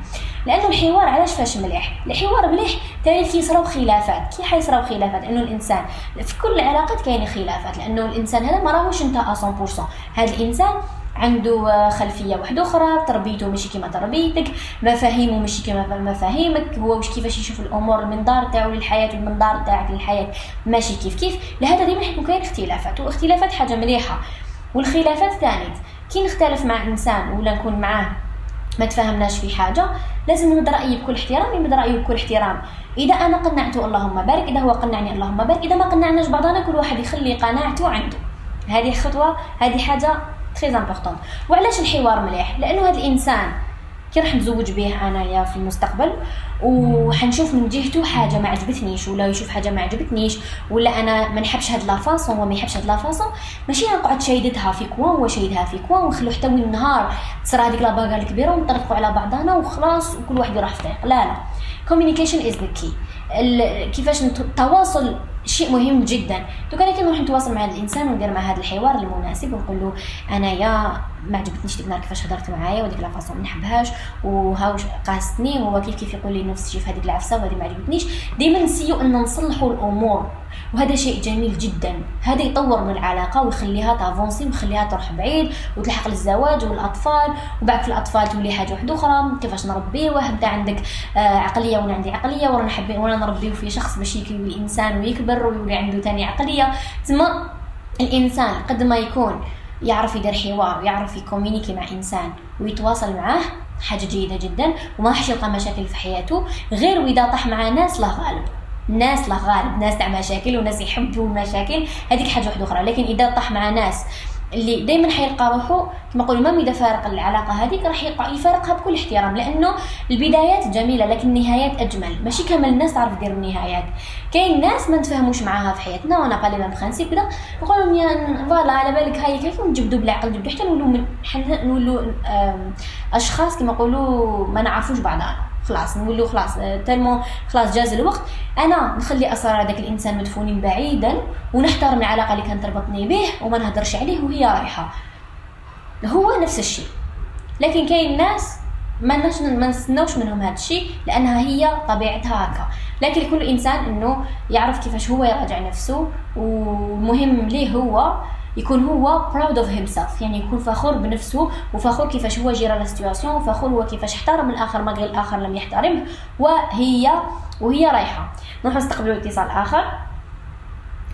لأنه الحوار علاش فاش مليح؟ الحوار مليح تاني كي يصراو خلافات. كي حيصراو خلافات؟ انه الإنسان في كل العلاقات كاين خلافات. لأنه الإنسان هذا ما راهوش انت 100% هذا الإنسان عنده خلفية واحدة أخرى تربيته ماشي كيما تربيتك مفاهيمه ماشي كيما مفاهيمك هو واش كيفاش يشوف الأمور المنظار تاعو للحياة والمنظار تاعك للحياة. ماشي كيف كيف. لهذا ديما حيكون كاين اختلافات واختلافات حاجة مليحة. والخلافات ثاني كي نختلف مع إنسان ولا نكون معاه ما تفاهمناش في حاجة لازم نمد رأيي بكل احترام يمد رايه بكل احترام. إذا أنا قنعته اللهم بارك إذا هو قنعني اللهم بارك إذا ما قنعناش بعضنا كل واحد يخلي قناعته عنده. هذه خطوة هذه حاجة très importante وعلاش الحوار مليح؟ لأنه هذا الإنسان كي راح نتزوج به أنايا في المستقبل. وحنشوف من جهته حاجة ما عجبتنيش ولا يشوف حاجة ما عجبتنيش ولا أنا ما نحبش هاد la façon هو ما يحبش هاد la façon ماشي نقعد شادتها في coin هو شادها في coin ونخلو حتى وين النهار تصرى هذيك la bagarre الكبيرة ونطرقوا على بعضنا وخلاص وكل واحد يروح في طريق لا لا. Communication is the key كيفاش التواصل شيء مهم جدا. دوك أنا كي نروح نتواصل مع هذا الإنسان وندير مع هذا الحوار المناسب ونقول له أنايا ما عجبتنيش ديك النهار كيفاش هضرت معايا وديك la façon ما نحبهاش وها قاستني وهو كيف كيف يقول لي نفس الشيء في هذيك العفسة وهذه ما عجبتنيش. ديما نسيو أن نصلحوا الأمور وهذا شيء جميل جدا. هذا يطور من العلاقة ويخليها تافونسي ويخليها تروح بعيد وتلحق للزواج والأطفال وبعد في الأطفال تولي حاجة واحدة أخرى. كيفاش نربيه؟ انت عندك آه، عقلية وأنا عندي عقلية وأنا نحب وأنا نربيه في شخص باش يولي انسان ويكبر ويولي عنده ثاني عقلية. تما الإنسان قد ما يكون. يعرف يدير حوار ويعرف يكومينيكي مع إنسان ويتواصل معاه حاجة جيدة جدا وما راح يلقى مشاكل في حياته غير وإذا طاح مع ناس لا غالب. ناس لا غالب ناس تاع مشاكل وناس يحبوا المشاكل هذيك حاجة واحدة أخرى لكن إذا طاح مع ناس اللي دائما حيلقى روحه كما نقول ما إذا فارق العلاقة هذيك راح يفارقها بكل احترام لأنه البدايات جميلة لكن النهايات أجمل. ماشي كامل الناس تعرف دير النهايات. كاين ناس ما نتفاهموش معاها في حياتنا وأنا لهم principe كذا. نقول لهم يا voilà على بالك هاي كيف؟ نجبدوا بالعقل نجبدوا حتى نولوا نولوا أشخاص كما نقولوا ما نعرفوش بعضنا. خلاص نقولوا خلاص tellement خلاص جاز الوقت. أنا نخلي أسرار هذاك الإنسان مدفونين بعيدا ونحترم العلاقة اللي كانت تربطني به وما نهدرش عليه وهي رايحه هو نفس الشيء. لكن كاين ناس ما نستناوش منهم هذا الشيء لأنها هي طبيعتها هكا. لكن لكل إنسان إنه يعرف كيفاش هو يراجع نفسه والمهم ليه هو يكون هو proud of himself. يعني يكون فخور بنفسه وفخور كيفاش هو جرى لا سيتوياسيون وفخور هو كيفاش احترم الآخر ما الآخر لم يحترمه. وهي وهي رايحة. نروح نستقبلوا اتصال آخر.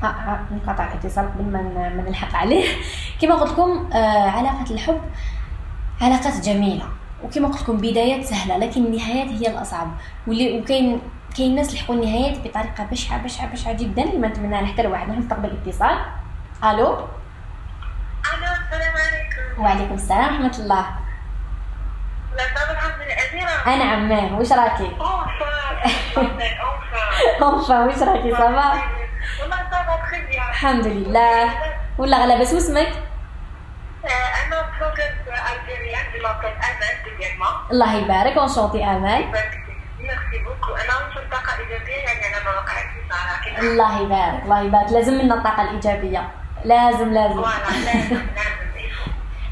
آه آه نقطع الاتصال قبل ما نلحق عليه. كما قلت لكم آه علاقة الحب علاقات جميلة. وكما قلت لكم بدايات سهلة لكن النهايات هي الأصعب. واللي وكاين كاين ناس لحقوا النهايات بطريقة بشعة بشعة بشعة جدا اللي ما نتمنى حتى لواحد نستقبل اتصال. ألو؟ وعليكم السلام ورحمة الله. لله. أنا عماه وش راكي؟ أوفا وش راكي صباح؟ خير الحمد لله. ولا غلا بس واسمك؟ أمل ديالما الله يبارك ونشوطي ميرسي بوكو الإيجابية يعني ما الله يبارك الله يبارك. لازم منا الطاقة الإيجابية. لازم لازم. فوالا لازم لازم.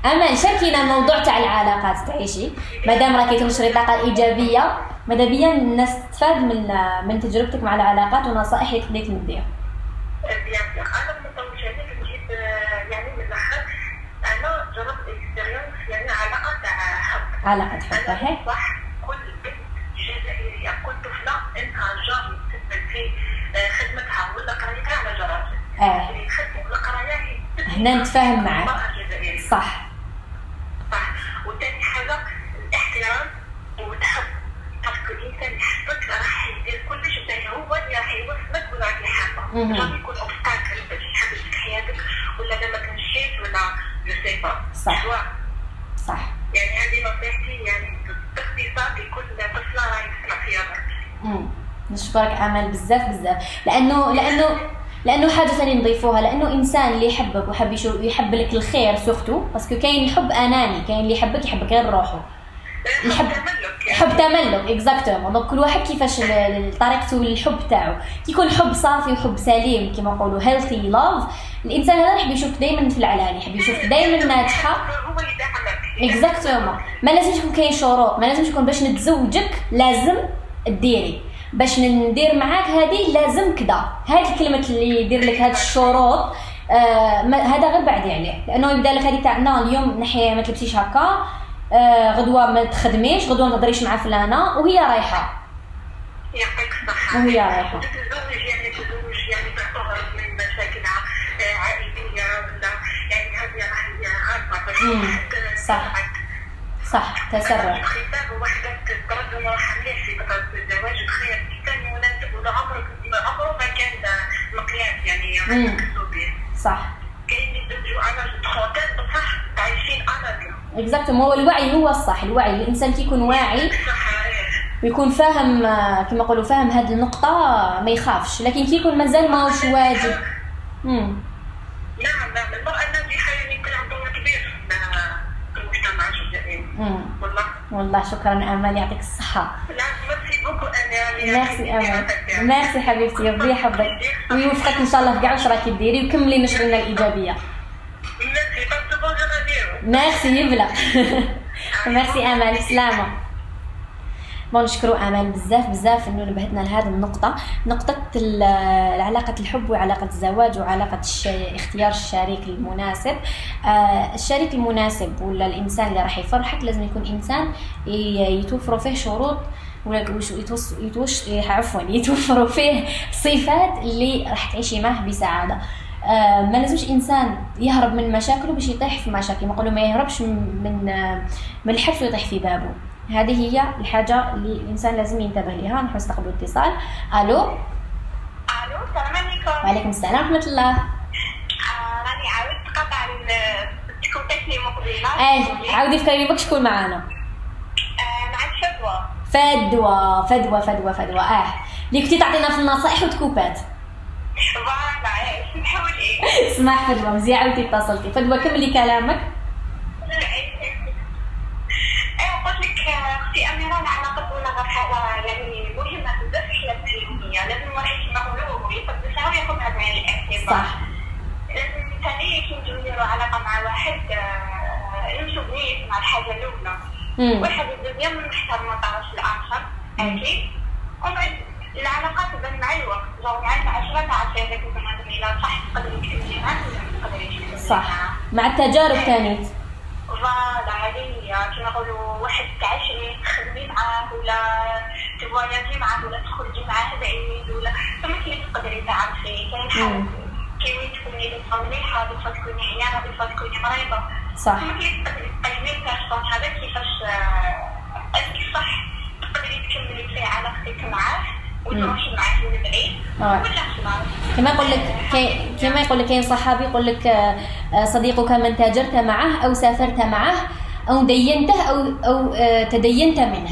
امل شاركينا الموضوع تاع العلاقات تعيشي. مادام راكي تنشري الطاقه الايجابيه ماذا بيا الناس تستفاد من من تجربتك مع العلاقات ونصائح اللي bien sûr. أنا يعني نجيب يعني من الآخر أنا جربت expérience يعني علاقه تاع حب. علاقة حب هي صح كل بنت جزائرية كل طفله انها جاري تثبت في آه، خدمتها ولا قرايتها على جارتها آه. يعني الخدمه ولا قراية هي تثبت هنا نتفاهم معك. الجزائرية. صح. صح وثاني حاجة الاحترام والحب parce que الانسان يحبك راح يدير كلش باش هو اللي راح يوصلك ولا راح يحبك. راح يكون obstacle باش يحبك في حياتك ولا لما تمشيت ولا je sais pas صح. صح. يعني هذه نصيحتي يعني باختصار لكل طفله راهي تسمع فيها برك. نشكرك امل بزاف بزاف. لأنه لأنه لأنه حاجة ثانية نضيفوها لأنه إنسان اللي يحبك يشوف يحب لك الخير surtout parce que كاين الحب أناني كاين اللي يحبك يحبك غير روحه. يعني. حب تملك exactement donc كل واحد كيفاش طريقته الحب تاعو. كي يكون حب صافي وحب سليم كما نقولوا healthy love الإنسان هذا يحب يشوف دائما في العلاني يحب يشوف دائما ناجحة. هو يدعمك exactement ما لازمش يكون كاين شروط ما لازمش يكون باش نتزوجك لازم ديري باش ندير معاك هذه لازم كذا هذه الكلمة اللي يدير لك هاد الشروط آه هذا غير بعدي عليه لأنه يبدأ لك هذه تاع نو اليوم نحي ما تلبسيش هكا آه غدوة ما تخدميش غدوة ما تهضريش مع فلانة وهي رايحة. يعطيك الصحة. وهي. تتزوج يعني يعني تعتبر من مشاكلها آه، عائلية ولا يعني هذه راهي صح. صح تسرع. الخطاب وحدة تتردد راح مليح في فترة الزواج تخيل كان مناسب ولا عمرك عمره ما كان مقياس يعني. صح. كاين على بصح عايشين أنا اكزاكتومون هو الوعي هو الصح. الوعي الإنسان كي يكون واعي ويكون فاهم كما يقولوا فاهم هذه النقطة ما يخافش. لكن كي يكون مازال ماهوش واجب. نعم نعم. المرأة الناجحة يعني يكون عندها كبير. المجتمع الجزائري. والله. والله شكرا أمل يعطيك الصحة. لا merci beaucoup أنا ميرسي أمل. ميرسي حبيبتي ربي يحفظك. ويوفقك إن شاء الله في كاع واش راكي ديري وكملي نشرنا الإيجابية. merci merci يبلغ. ميرسي أمل سلامة. bon نشكروا امل بزاف بزاف إنه نبهتنا لهذه النقطة. نقطة علاقة الحب وعلاقة الزواج وعلاقة. اختيار الشريك المناسب. آه الشريك المناسب ولا الإنسان اللي راح يفرحك لازم يكون إنسان يتوفروا فيه شروط ولا وش- يتوص... يتوش... عفوا يتوفروا فيه صفات اللي راح تعيشي معه بسعادة. آه، ما لازمش إنسان يهرب من مشاكله باش يطيح في مشاكل. نقولوا ما يهربش من من من الحبس ويطيح في بابه. هذه هي الحاجة اللي الإنسان لازم ينتبه لها نحن نستقبل اتصال. ألو؟ ألو السلام عليكم. وعليكم السلام ورحمة الله. آه، راني عاودت قطع ال- تكوتاتني مقبله آه عاودي فكريني بك شكون معانا؟ آه، معك شدوى فدوى فدوى فدوى فدوى آه اللي كنتي تعطينا في النصائح وتكوبات. فوالا سمحوا لي. اسمح فدوى مزيان عاودتي اتصلتي. فدوى كملي كلامك ايوا قلت لك آه، اميره العلاقة ولا مرحله يعني مهمه بزاف في حياتنا اليوميه لازم الواحد كما نقولوا يقدسها وياخذها بعين الاعتبار صح. لازم ثاني كي نجيو نديرو علاقة مع واحد آه، نمشو بنيت مع الحاجة الأولى. واحد الدنيا نحترم الطرف الآخر أكيد ومن بعد العلاقات تبان مع الوقت. جو مع العشرة تعرفي هذاك البنادم إلى صح تقدري تكملي معاه ولا ما تقدريش صح. مع التجارب كانت voilà هي كيما نقولوا واحد تعيشي تخدمي معاه ولا تvoyageي معاه ولا تخرجي معاه بعيد ولا فما كيف تقدري تعرفي كاين. كي وين تكوني مليحة بصفة تكوني عيانة بصفة تكوني مريضة. صح. كيف تقدري تقيمي ال personne هذا كيفاش est-ce que صح تقدري تكملي في علاقتك معاه. وتروحي معاه من بعيد آه. كما يقول لك كما يقول لك كاين صحابي يقول لك آه، آه، صديقك من تاجرت معه أو سافرت معه أو دينته أو أو تدينت منه.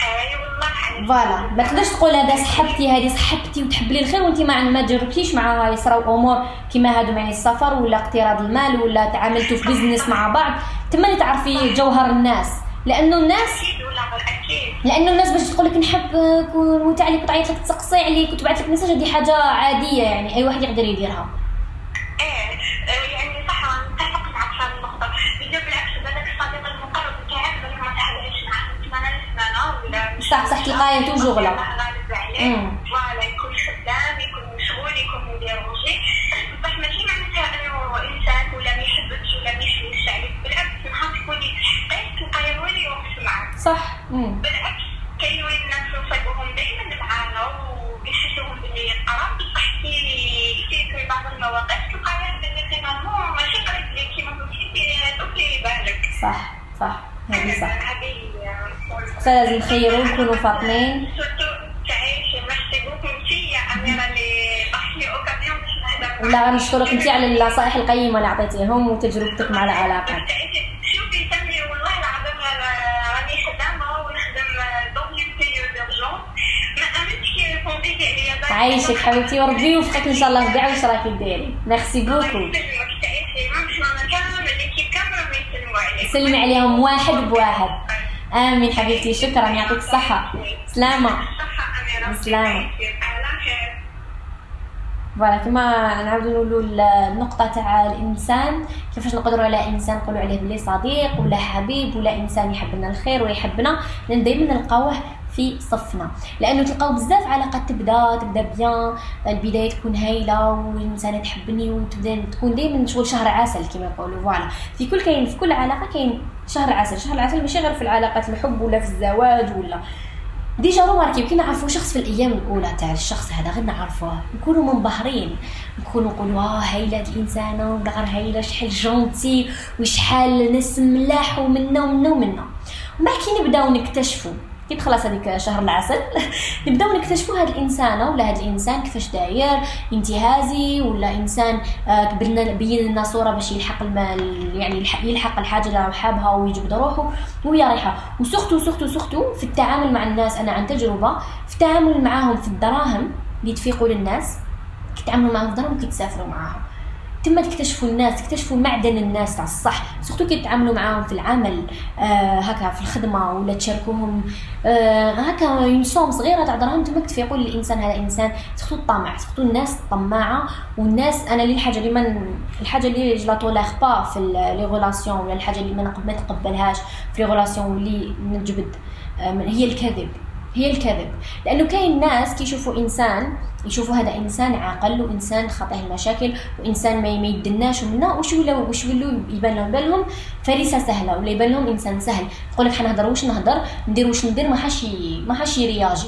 أي والله voilà. ما تقدرش تقول هذا صاحبتي هذه صاحبتي وتحب لي الخير وانت ما ما جربتيش معها يصراو امور كيما هادو يعني السفر ولا اقتراض المال ولا تعاملتوا في business مع بعض. تما تعرفي جوهر الناس. لأنه الناس لأنه الناس باش تقول لك نحبك ونموت عليك وتعيط لك تسقسي عليك وتبعث لك message هذه حاجة عادية يعني أي واحد يقدر يديرها. إيه آه، يعني صح نتفق معك في هذه النقطة. إذا بالعكس بالك الصديق المقرب تاعك بالك ما تحاولش معاه ثمانية سنة ولا صح صح toujours لا غالب عليه voilà يكون خدام يكون مشغول يكون مديرونجي بصح ماشي معناتها انه انسان ولا ما يحبكش ولا ما يحلمش عليك بالعكس نهار تكوني حقيت تلقايه هو اللي صح. بالعكس كاين وين الناس نصيبوهم دائما معانا ويحسوهم باللي قراب بصح كي في بعض المواقف تلقايه باللي finalement ماشي قريب ليك كيما قلتي دوكا بالك. صح صح. هذه صح خصنا لازم نخيروا نكونوا فاطنين ولا غنشكرك أنت على النصائح القيمة اللي عطيتيهم وتجربتك مع العلاقات شوفي سمي والله العظيم راني خدامه ونخدم ما امنتش كي répondيتي عليا عايشك حبيبتي وربي يوفقك إن شاء الله في كاع واش راكي ديري؟ merci beaucoup. سلمي عليهم واحد بواحد. آمين حبيبتي شكرا يعطيك الصحة. سلامة. سلامة. voilà كما نعاودو نقولوا النقطة تاع الإنسان كيفاش نقدروا على إنسان نقولوا عليه بلي صديق ولا حبيب ولا إنسان يحب لنا الخير ويحبنا لأن دائما نلقاوه في صفنا. لأنه تلقاو بزاف علاقات تبدا تبدا bien. البداية تكون هايلة والإنسانة تحبني وتبدا تكون دائما شغل شهر عسل كما يقولوا. voilà. في كل كاين في كل علاقة كاين شهر عسل. شهر العسل ماشي غير في العلاقات الحب ولا في الزواج ولا. déjà remarquez كي نعرفوا شخص في الأيام الأولى تاع الشخص هذا غير نعرفوه. نكونوا منبهرين. نكونوا نقولوا آه هايلة هاد الإنسانة غير هايلة شحال gentille وشحال ناس ملاح ومنا ومنا ومنا. ومن كي نبداو نكتشفوا كي تخلص هذيك شهر العسل. نبداو نكتشفوا هاد الانسانه ولا هاد الإنسان كيفاش داير انتهازي ولا إنسان آه كبرنا بين لنا صورة باش يلحق المال يعني يلحق الحاجة اللي راه حابها ويجبد روحه وهي رايحة. و surtout surtout surtout في التعامل مع الناس أنا عن تجربة في التعامل معاهم في الدراهم اللي تفيقوا للناس كيتعاملوا معاهم في الدراهم وكيتسافروا معاهم. تما تكتشفوا الناس تكتشفوا معدن الناس تاع الصح. surtout كي تتعاملوا معاهم في العمل آه هكا في الخدمة ولا تشاركوهم. آه هكا une صغيرة تاع دراهم تما تفيقوا الإنسان هذا إنسان. surtout الطمع surtout الناس الطماعه والناس أنا اللي الحاجة اللي من الحاجة اللي لا tolère pas في les relations ولا الحاجة اللي ما نتقبلهاش في لي ريلاسيون واللي نجبد آه هي الكذب. هي الكذب. لأنه كاين ناس كيشوفوا إنسان يشوفوا هذا إنسان عاقل وإنسان خاطئ المشاكل وإنسان ما يدناش منا وش ولاو وش ولاو يبان لهم؟ بالهم فريسة سهلة ولا يبان لهم إنسان سهل. يقول لك حنهضر واش نهضر؟ ندير واش ندير؟ ما حاش ما حاش يرياجي.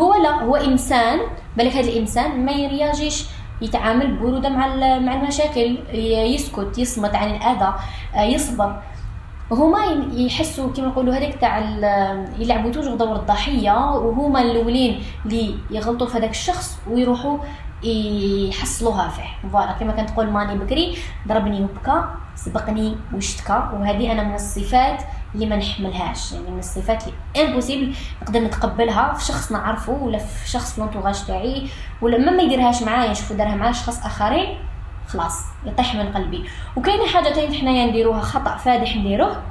هو لا هو إنسان بالك هذا الإنسان ما يرياجيش. يتعامل ببروده مع مع المشاكل يسكت يصمت عن الأذى يصبر. هما يحسوا كما نقولوا هذاك تاع يلعبوا toujours دور الضحية وهما الأولين اللي يغلطوا في هذاك الشخص ويروحوا يحصلوها فيه. voilà كما كانت تقول ماني بكري ضربني وبكى سبقني واشتكى وهذه أنا من الصفات اللي ما نحملهاش. يعني من الصفات اللي impossible نقدر نتقبلها في شخص نعرفه ولا في شخص في l'entourage تاعي ولا ما يديرهاش معايا نشوفو دارها مع اشخاص آخرين. خلاص يطيح من قلبي. وكاينة حاجة حنايا نديروها خطأ فادح نديروه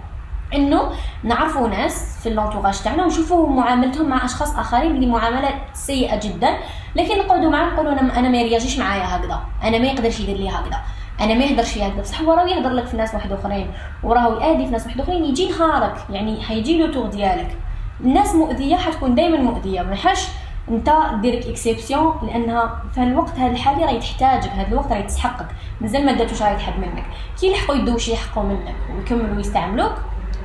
إنه نعرفوا ناس في اللونتوراج تاعنا ونشوفوا معاملتهم مع أشخاص آخرين اللي معاملة سيئة جدا. لكن نقعدوا معاهم نقولوا أنا ما يرياجيش معايا هكذا أنا ما يقدرش يدير لي هكذا أنا ما يهدرش هكذا. بصح هو راه يهدر لك في ناس واحد آخرين وراه يادي في ناس واحد آخرين يجي نهارك يعني حيجي له تور ديالك. الناس مؤذية حتكون دائما مؤذية ما حاش انت ديرك exception لأنها في الوقت هذا الحالي راهي تحتاجك هذا الوقت راهي تسحقك. مازال ما داتوش راهي تحب منك. كي يلحقوا يدو شي يحقوا منك ويكملوا يستعملوك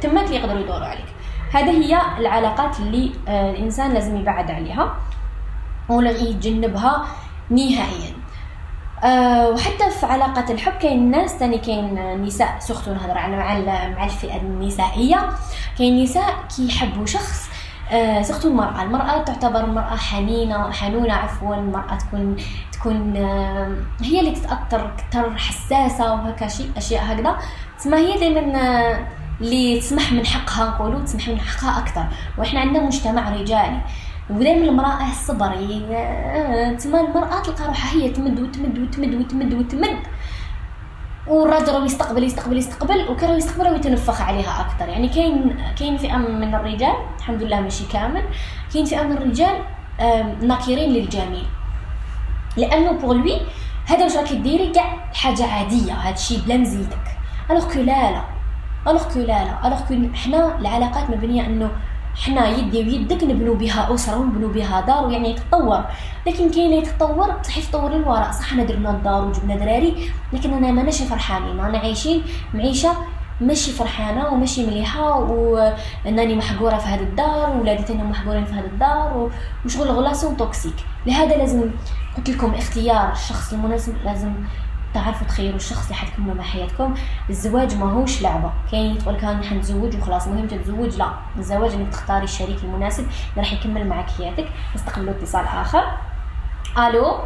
تماك اللي يقدروا يدوروا عليك. هذه هي العلاقات اللي آه الإنسان لازم يبعد عليها ولا يتجنبها نهائيا. أه وحتى في علاقة الحب كاين ناس تاني كاين نساء surtout نهضر على مع مع الفئة النسائية. كاين نساء كيحبوا شخص آه سختو المرأة. المرأة تعتبر مرأة حنينة حنونة عفوا المرأة تكون تكون آه هي اللي تتأثر أكثر حساسة وهكا شيء أشياء هكذا. تسمى هي دائما آه اللي تسمح من حقها نقولوا تسمح من حقها أكثر وإحنا عندنا مجتمع رجالي. ودائما المرأة الصبر تسمى المرأة تلقى روحها هي تمد وتمد وتمد وتمد وتمد. والراجل يستقبل يستقبل يستقبل وكان يستقبل ويتنفخ عليها أكثر. يعني كاين كاين فئة من الرجال الحمد لله ماشي كامل كاين فئة من الرجال ناكرين للجميل لأنه بور لوي هذا واش راكي ديري؟ كاع حاجة عادية هذا الشيء بلا نزيدك الوغ كو لا لا الوغ كو لا لا الوغ كو حنا العلاقات مبنية أنه حنا يدي ويدك نبنوا بها أسرة ونبنوا بها دار ويعني تتطور لكن كاين اللي يتطور صح يتطور للوراء صح حنا درنا الدار وجبنا دراري لكن أنا ماناش فرحانين رانا عايشين معيشة ماشي فرحانة وماشي مليحة وانني محقورة في هذه الدار وولادي تاني محقورين في هذه الدار وشغل غلاسون توكسيك لهذا لازم قلت لكم اختيار الشخص المناسب لازم تعرفوا تخيروا الشخص اللي حتكملوا مع حياتكم. الزواج ماهوش لعبة. كاين تقول كان حنتزوج وخلاص مهم تتزوج؟ لا. الزواج إنك تختاري الشريك المناسب اللي راح يكمل معك حياتك. نستقبلوا اتصال آخر. ألو؟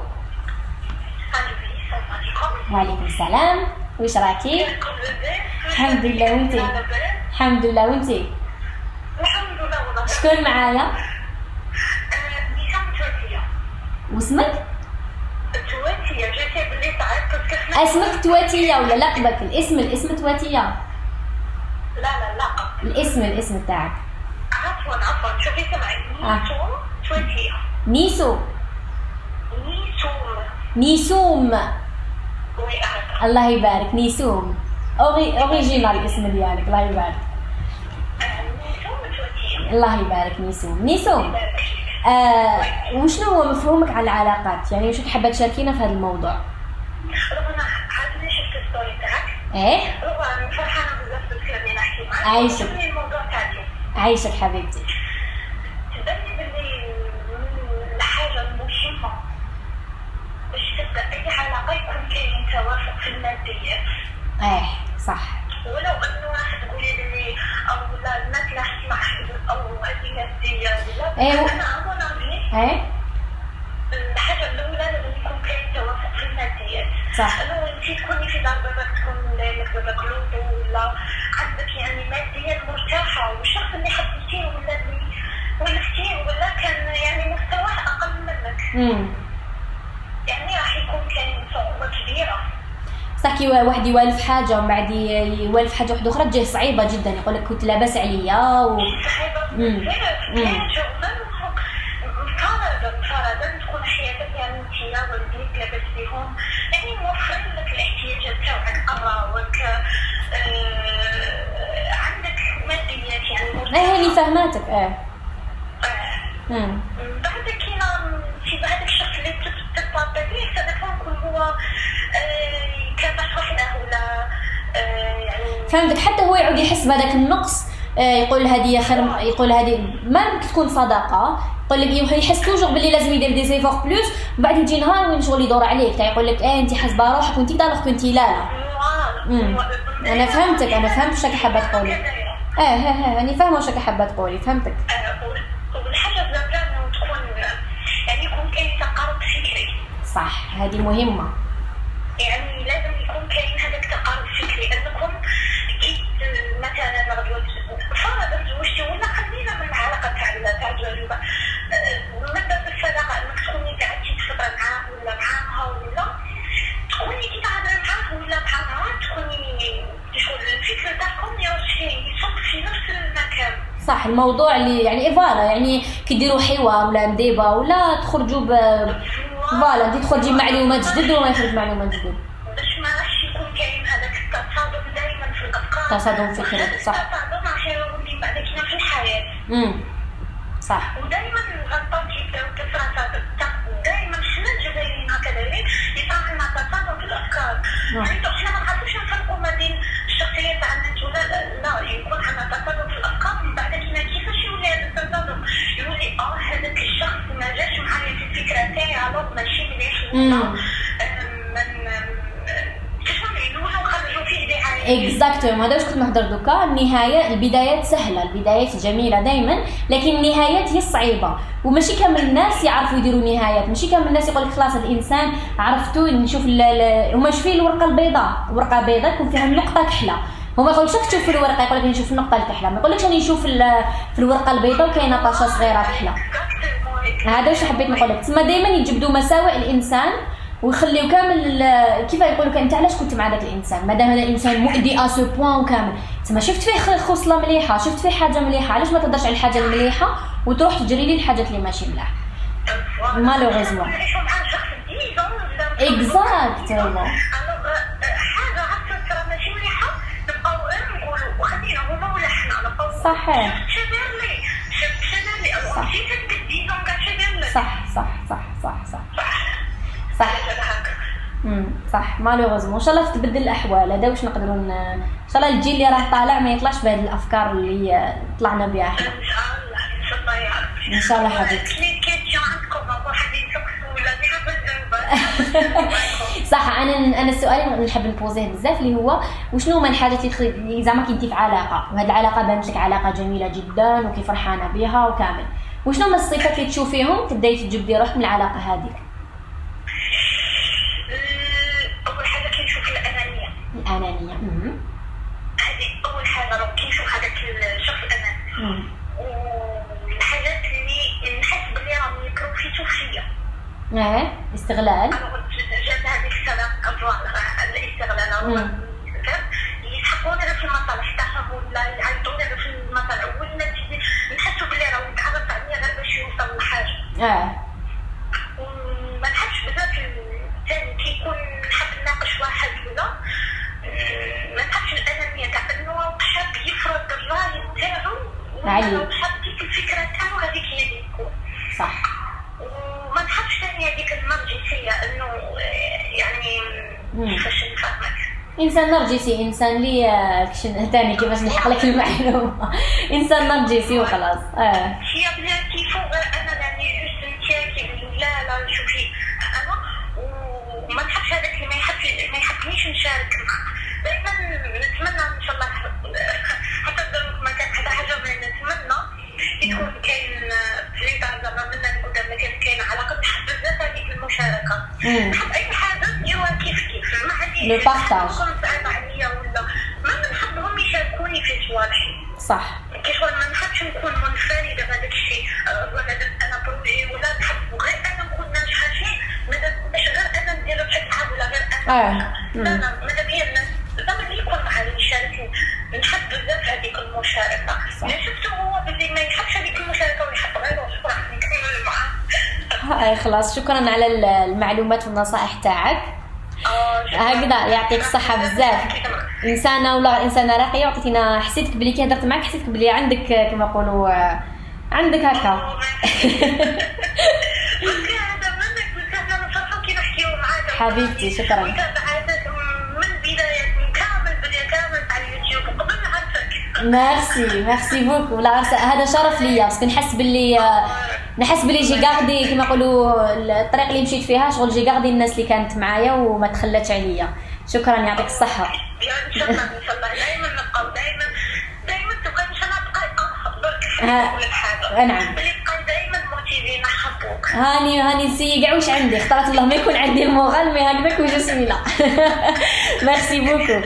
وعليكم السلام. وش راكي؟ الحمد لله وإنتي؟ الحمد لله وإنتي؟ الحمد لله شكون معايا تواتية واسمك؟ تواتية جاتي باللي تعرفت كيف ما- اسمك تواتية ولا لقبك؟ الاسم الاسم تواتية. لا لا لا. الاسم الاسم تاعك عفوا عفوا. شوفي سمعي آه. نيسوم تواتية. نيسو. نيسوم. نيسوم. الله يبارك. نيسوم. أوري original الاسم ديالك. الله يبارك. نيسوم تواتية. الله يبارك. نيسوم. نيسوم. آه وشنو هو مفهومك على العلاقات؟ يعني وش حابه تشاركينا في هذا الموضوع؟ رغم أنا عاد شفت ال story تاعك إيه؟ رغم أنا فرحانة بزاف بالكلام اللي نحكي معاك عايشك. الموضوع تاعك. عايشك حبيبتي. تبني باللي الحاجة المهمة باش تبدأ أي علاقة يكون كاين توافق في الماديات. إيه صح. ولو انه راح تقولي لي أو لا الناس لا تسمع أو هذه مادية ولا أيوة. أنا أظن إيه؟ الحاجة الأولى لازم يكون كاين توافق في الماديات. صح. انه أنت تكوني في دار باباك تكون باباك لوطو ولا عندك يعني ماديا مرتاحة والشخص اللي حبيتيه ولا اللي ولفتيه ولا كان يعني مستواه أقل منك. امم يعني راح يكون كاين صعوبة كبيرة صح كي واحد يوالف حاجة ومن بعد يوالف حاجة واحدة أخرى تجيه صعيبة جدا. يقول لك كنت لاباس عليا و... مفردة تكون حياتك يعني انت لاباس بهم. يعني موفرين لك الاحتياجات تاعك قراوك عندك ماديات يعني. إيه هاني فهماتك إيه. آه. امم بعد كاين في هذاك الشخص اللي تتطابق به يكون هو آه، ولا آه، يعني فهمتك. حتى هو يعود يحس بهذاك النقص آه، يقول هذه خير يقول هذه ما تكون صداقة. يقول لك يحس توجور باللي لازم يدير دي زيفور بلوس ومن بعد يجي نهار وين شغل يدور عليك. يقول لك إيه انت حاسبة روحك وانت دالك كنت لا لا. مم. أنا فهمتك، أنا فهمت واش راكي حابة تقولي. إيه إيه إيه راني فاهمة واش راكي حابة تقولي. فهمتك. والحاجة الزبده إنه تكون يعني يكون كاين تقارب فكري. صح هذه مهمة. يعني يكون كاين هذاك التقارب الفكري انكم كي مثلا غدوه فرضا تزوجتي ولا خلينا من العلاقة تاع تاع الزوجه مبدا الصداقة إنك تكوني قاعدتي تفطر معاه ولا معاها ولا تكوني كي تهضري معاه ولا معاها تكوني شغل الفكر تاعكم يصب في نفس المكان صح الموضوع اللي يعني voilà يعني كي ديروا حوار ولا مديبه ولا تخرجوا ب voilà. انت تخرجي معلومات جدد وما يخرج معلومات جدد. باش ما راحش يكون كاين هذاك التصادم دائما في الأفكار. تصادم فكري، هذا صح. التصادم راح يولي بعد كده في الحياة. امم صح. ودائما الغلطات يبداو تصادم دائما حنا الجزائريين هكذا؟ يصير لنا تصادم في الأفكار. يعني إحنا ما نعرفوش نفرقوا ما بين الشخصيه تاع الناس ولا لا, يكون عندنا تصادم في الأفكار من بعد كده كيفاش يولي هذا التصادم؟ يولي آه هذاك الشخص ما جاش معايا في الفكرة تاعي alors ماشي مليح مم. ولا من كيفاش نقولوا نخرجوا دعايه exactement هذا كنت نهضر دوكا؟ النهاية البدايات سهلة. البدايات جميلة دائما لكن النهايات هي الصعيبه وماشي كامل الناس يعرفوا يديروا نهايات. ماشي كامل الناس يقول خلاص الإنسان عرفتو نشوف هما شوفي الورقة البيضاء؟ ورقة بيضاء يكون فيها النقطة كحلة. هو ما يقولكش تشوف في الورقة يقول لك نشوف النقطة الكحلة. ما يقولكش راني نشوف في الورقة البيضاء وكاينة tache صغيرة كحلة. هذا واش حبيت نقول لك تما دائما يجبدوا مساوئ الإنسان ويخليو كامل كيف يقول لك انت علاش كنت مع ذاك الإنسان؟ ما دام هذا الإنسان مؤذي à ce point وكامل تما شفت فيه خصلة مليحة شفت فيه حاجة مليحة علاش ما تهضرش على الحاجة المليحة وتروح تجري لي الحاجات اللي ماشي ملاح؟ حنا نبقاو صحيح. صح. صح. صح. صح. صح. صح. صح. امم صح. مالوغوزمون إن شاء الله تتبدل الأحوال. هذا واش نقدروا إن شاء الله الجيل اللي راه طالع ما يطلعش بهذه الأفكار اللي طلعنا بها إحنا. ان شاء الله إن شاء الله يا ربي إن شاء الله حبيبتي. صح. أنا أنا السؤال اللي نحب نبوزيه بزاف اللي هو وشنو هما الحاجات اللي زعما كنتي في علاقة؟ وهذه العلاقة بانت لك علاقة جميلة جدا وكي فرحانه بها وكامل. وشنو هما الصفات اللي تشوفيهم تبداي تجبدي روحك من العلاقة هذيك اول حاجة كنشوف الأنانية. هذه أول حاجة لو كنشوف هذاك الشخص الأناني. والحاجات اللي نحس بلي راهم يكروفيتو فيا آه استغلال جات هذيك السنة الاستغلال. يسحقوني غير في المصالح تاعهم ولا يعيطوني غير في المصالح نحسوا بلي راهو يتعرف عليا غير باش يوصل لحاجة. آه وما نحبش بزاف. الثاني كي يكون نحب نناقش واحد ولا ما الانانيه تاع إنه حاب يفرض الراي تاعو علي. ولا حاب الفكرة تاعو هذيك هي اللي تكون. صح. وما نحبش ثاني هذيك النرجسيه إنه آه، يعني. كيفاش نفهمك؟ إنسان نرجسي إنسان آه، كشن ثاني كيفاش نلحق لك المعلومة. إنسان نرجسي وخلاص. آه. هي بلاتي فوق غير أنا يعني جوست لا لا شوفي. أنا وما نحبش هذاك اللي ما يحبش ما يحبنيش نشارك دائما نتمنى إن شاء الله حتى دروك ما كان حتى حاجة ما نتمنى يكون كاين في زعما منا ما كان كاين علاقة نحب بزاف هذيك المشاركة. نحب أي حاجة نديروها كيف كيف ما عندي. نكون صعيبه عليا ولا ما نحبهم يشاركوني في صوالحي صح كيشغل ما نحبش نكون منفردة بهذاك الشيء أه، ولا أنا بروجي ولا نحب غير أنا نكون شيء ماذا باش غير أنا ندير بحال ولا غير. أنا لا مم. لا ماذا بيا الناس اللي يكون بزاف هذيك المشاركة. صح. اللي شفته هو باللي ما يحبش هذيك المشاركة ويحب غير روحه راح نكمل معاه خلاص. شكرا على ال- المعلومات والنصائح تاعك. آه، شكراً. هكذا يعطيك الصحة بزاف. إنسانة ولا إنسانة راقية وعطيتينا حسيتك بلي كي هدرت معك حسيتك بلي عندك كما يقولوا آه، عندك هكا. حبيبتي، شكراً. merci merci beaucoup ولا عرس- هذا شرف ليا parce que نحس باللي آه، نحس باللي j'ai gardé كما يقولوا الطريق اللي مشيت فيها شغل j'ai gardé الناس اللي كانت معايا وما تخلتش عليا شكرا يعطيك الصحة يا إن شاء الله إن شاء الله دائما نبقاو دائما دائما تبقى إن شاء الله تبقى برك ها. نقول لك حاجة نعم. هاني هاني نسي كاع واش عندي؟ اختارت الله ما يكون عندي le moral mais هكذاك و je suis là merci beaucoup.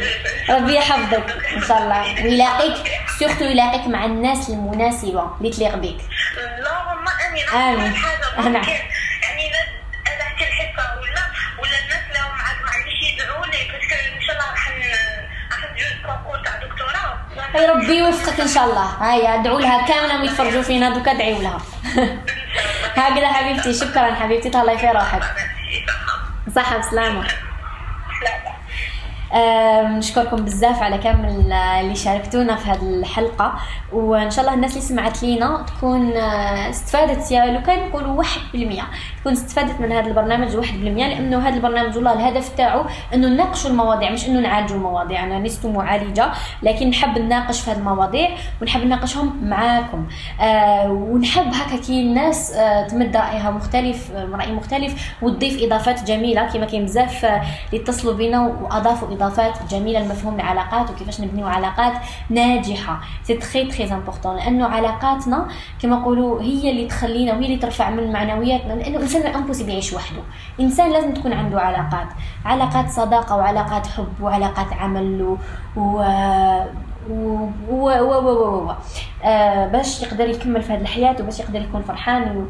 ربي يحفظك. إن شاء الله. ويلاقيك. surtout يلاقيك مع الناس المناسبة. اللي تليق بك اللهم أمين. يعني لا أنا. حتى الحصة ولا ولا الناس اللي هم معاك معليش يدعوا لي parce que إن شاء الله راح ن- راح ندوز concours تاع دكتوراه. أي ربي يوفقك إن شاء الله. هيا ادعوا لها كاملة ويتفرجوا فينا دوكا ادعوا لها. هكذا حبيبتي شكرا حبيبتي تهلاي في روحك صحة بسلامة نشكركم بزاف على كامل اللي شاركتونا في هذه الحلقة وإن شاء الله الناس اللي سمعت لينا تكون آه، استفادت. يا لو كان نقولوا واحد بالمية. تكون استفادت من هذا البرنامج واحد بالمية لأنه هذا البرنامج والله الهدف تاعو أنه نناقشوا المواضيع مش أنه نعالجوا المواضيع. أنا لست معالجة لكن نحب نناقش في هذه المواضيع ونحب نناقشهم معاكم. آه ونحب هكا كي الناس آه تمد رأيها مختلف آه، رأي مختلف وتضيف إضافات جميلة. كما كاين بزاف آه، اللي اتصلوا بنا وأضافوا إضافات جميلة لمفهوم العلاقات وكيفاش نبنيو علاقات ناجحة. c'est très très important لأنه علاقاتنا كما نقولوا هي اللي تخلينا وهي اللي ترفع من معنوياتنا لأنه الإنسان ما impossible يعيش وحده. الإنسان لازم تكون عنده علاقات. علاقات صداقة وعلاقات حب وعلاقات عمل و, و... و و و و و و. آه باش يقدر يكمل في هذه الحياة وباش يقدر يكون فرحان و...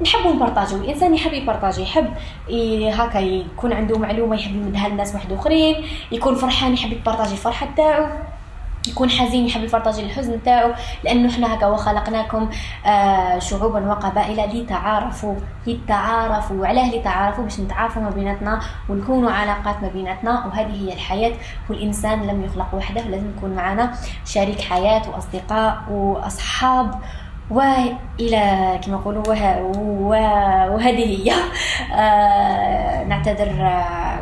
ونحبوا نبارطاجيو. الإنسان يحب يبارطاجي يحب ي... هكا يكون عنده معلومة يحب يمدها للناس واحد آخرين يكون فرحان يحب يبارطاجي الفرحة تاعو. يكون حزين يحب يفرطاجي الحزن تاعو لأنه إحنا هكا وخلقناكم آه شعوبا وقبائل لتعارفوا لتعارفوا وعلاه لتعارفوا باش نتعارفوا ما بيناتنا ونكونوا علاقات ما بيناتنا وهذه هي الحياة. والإنسان لم يخلق وحده لازم يكون معنا شريك حياة وأصدقاء وأصحاب وإلى كما نقولوا وه... وهذه هي. آه نعتذر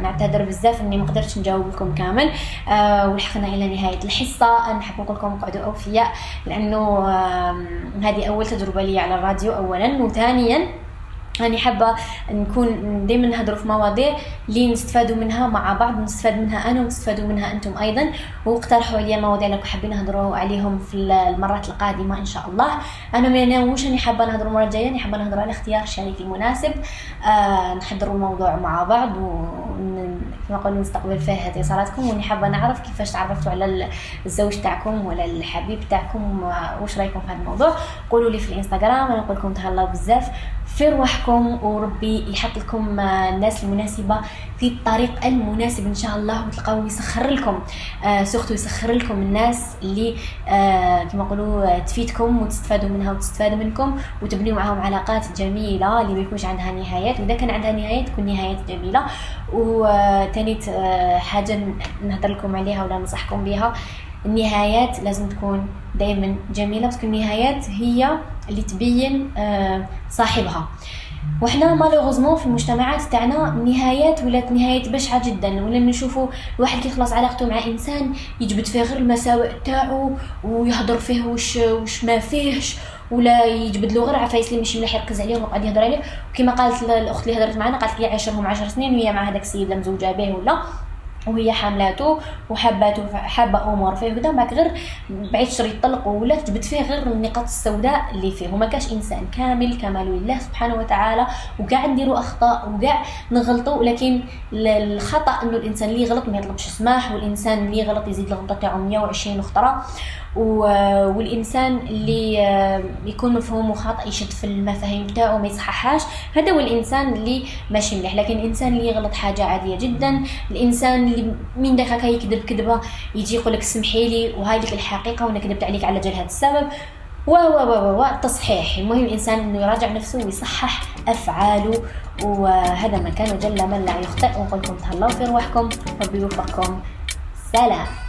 نعتذر بزاف إني ما قدرتش نجاوب لكم كامل. آه ولحقنا إلى نهاية الحصة. نحب نقول لكم قعدوا أوفياء لأنه آه هذه أول تجربة لي على الراديو اولا وثانيا راني حابة نكون دائما نهضروا في مواضيع اللي نستفادوا منها مع بعض نستفاد منها أنا ونستفادوا منها أنتم أيضا. واقترحوا عليا مواضيع لو حابين نهضروا عليهم في المرات القادمة إن شاء الله. أنا ما ناويش راني حابة نهضروا المرة الجاية راني حابة نهضروا على اختيار الشريك المناسب. آه نحضروا الموضوع مع بعض كما قلنا نستقبل فيه اتصالاتكم. وني حابة نعرف كيفاش تعرفتوا على الزوج تاعكم ولا الحبيب تاعكم واش رأيكم في هذا الموضوع. قولوا لي في الإنستغرام أنا نقول لكم تهلاو بزاف. في رواحكم وربي يحط لكم الناس المناسبة في الطريق المناسب إن شاء الله وتلقاو يسخر لكم. آه سورتو يسخر لكم الناس اللي آه كما نقولوا تفيدكم وتستفادوا منها وتستفادوا منكم وتبنيوا معاهم علاقات جميلة اللي ما يكونش عندها نهايات. وإذا كان عندها نهايات تكون نهايات جميلة. وثاني آه حاجة نهضر لكم عليها ولا ننصحكم بها النهايات لازم تكون دائما جميلة بس النهايات هي اللي تبين آه، صاحبها. وحنا مالوغوزمون في المجتمعات تاعنا النهايات ولات نهايات بشعة جدا. ولا نشوفوا الواحد كيخلص علاقته مع إنسان يجبد فيه غير المساوئ تاعو ويهضر فيه وش وش ما فيهش ولا يجبد له غير عفايس اللي ماشي مليح يركز عليهم وقاعد يهضر عليه وكما قالت الأخت اللي هضرت معنا قالت لي عاشرهم 10 سنين وهي مع هذاك السيد اللي مزوجة به ولا. وهي حاملاته وحباته حابة أمور فيه. وكذا بعد غير بعيد شري يطلق ولا تجبد فيه غير النقاط السوداء اللي فيه. وما كاش إنسان كامل كمال لله سبحانه وتعالى وكاع نديروا أخطاء وكاع نغلطوا ولكن الخطأ إنه الإنسان اللي يغلط ما يطلبش سماح والإنسان اللي يغلط يزيد الغلطه تاعو 120 أخرى والإنسان اللي آه، يكون مفهوم خاطئ يشد في المفاهيم تاعو ما يصححهاش هذا هو الإنسان اللي ماشي مليح. لكن الإنسان اللي يغلط حاجة عادية جدا الإنسان اللي من داك يكذب كذبة يجي يقول لك سمحي لي وهاي لك الحقيقة وأنا كذبت عليك على جال هذا السبب. و و و و التصحيح المهم الإنسان إنه يراجع نفسه ويصحح أفعاله. وهذا ما كان وجل من لا يخطئ. ونقول لكم تهلاو في رواحكم ربي يوفقكم. سلام.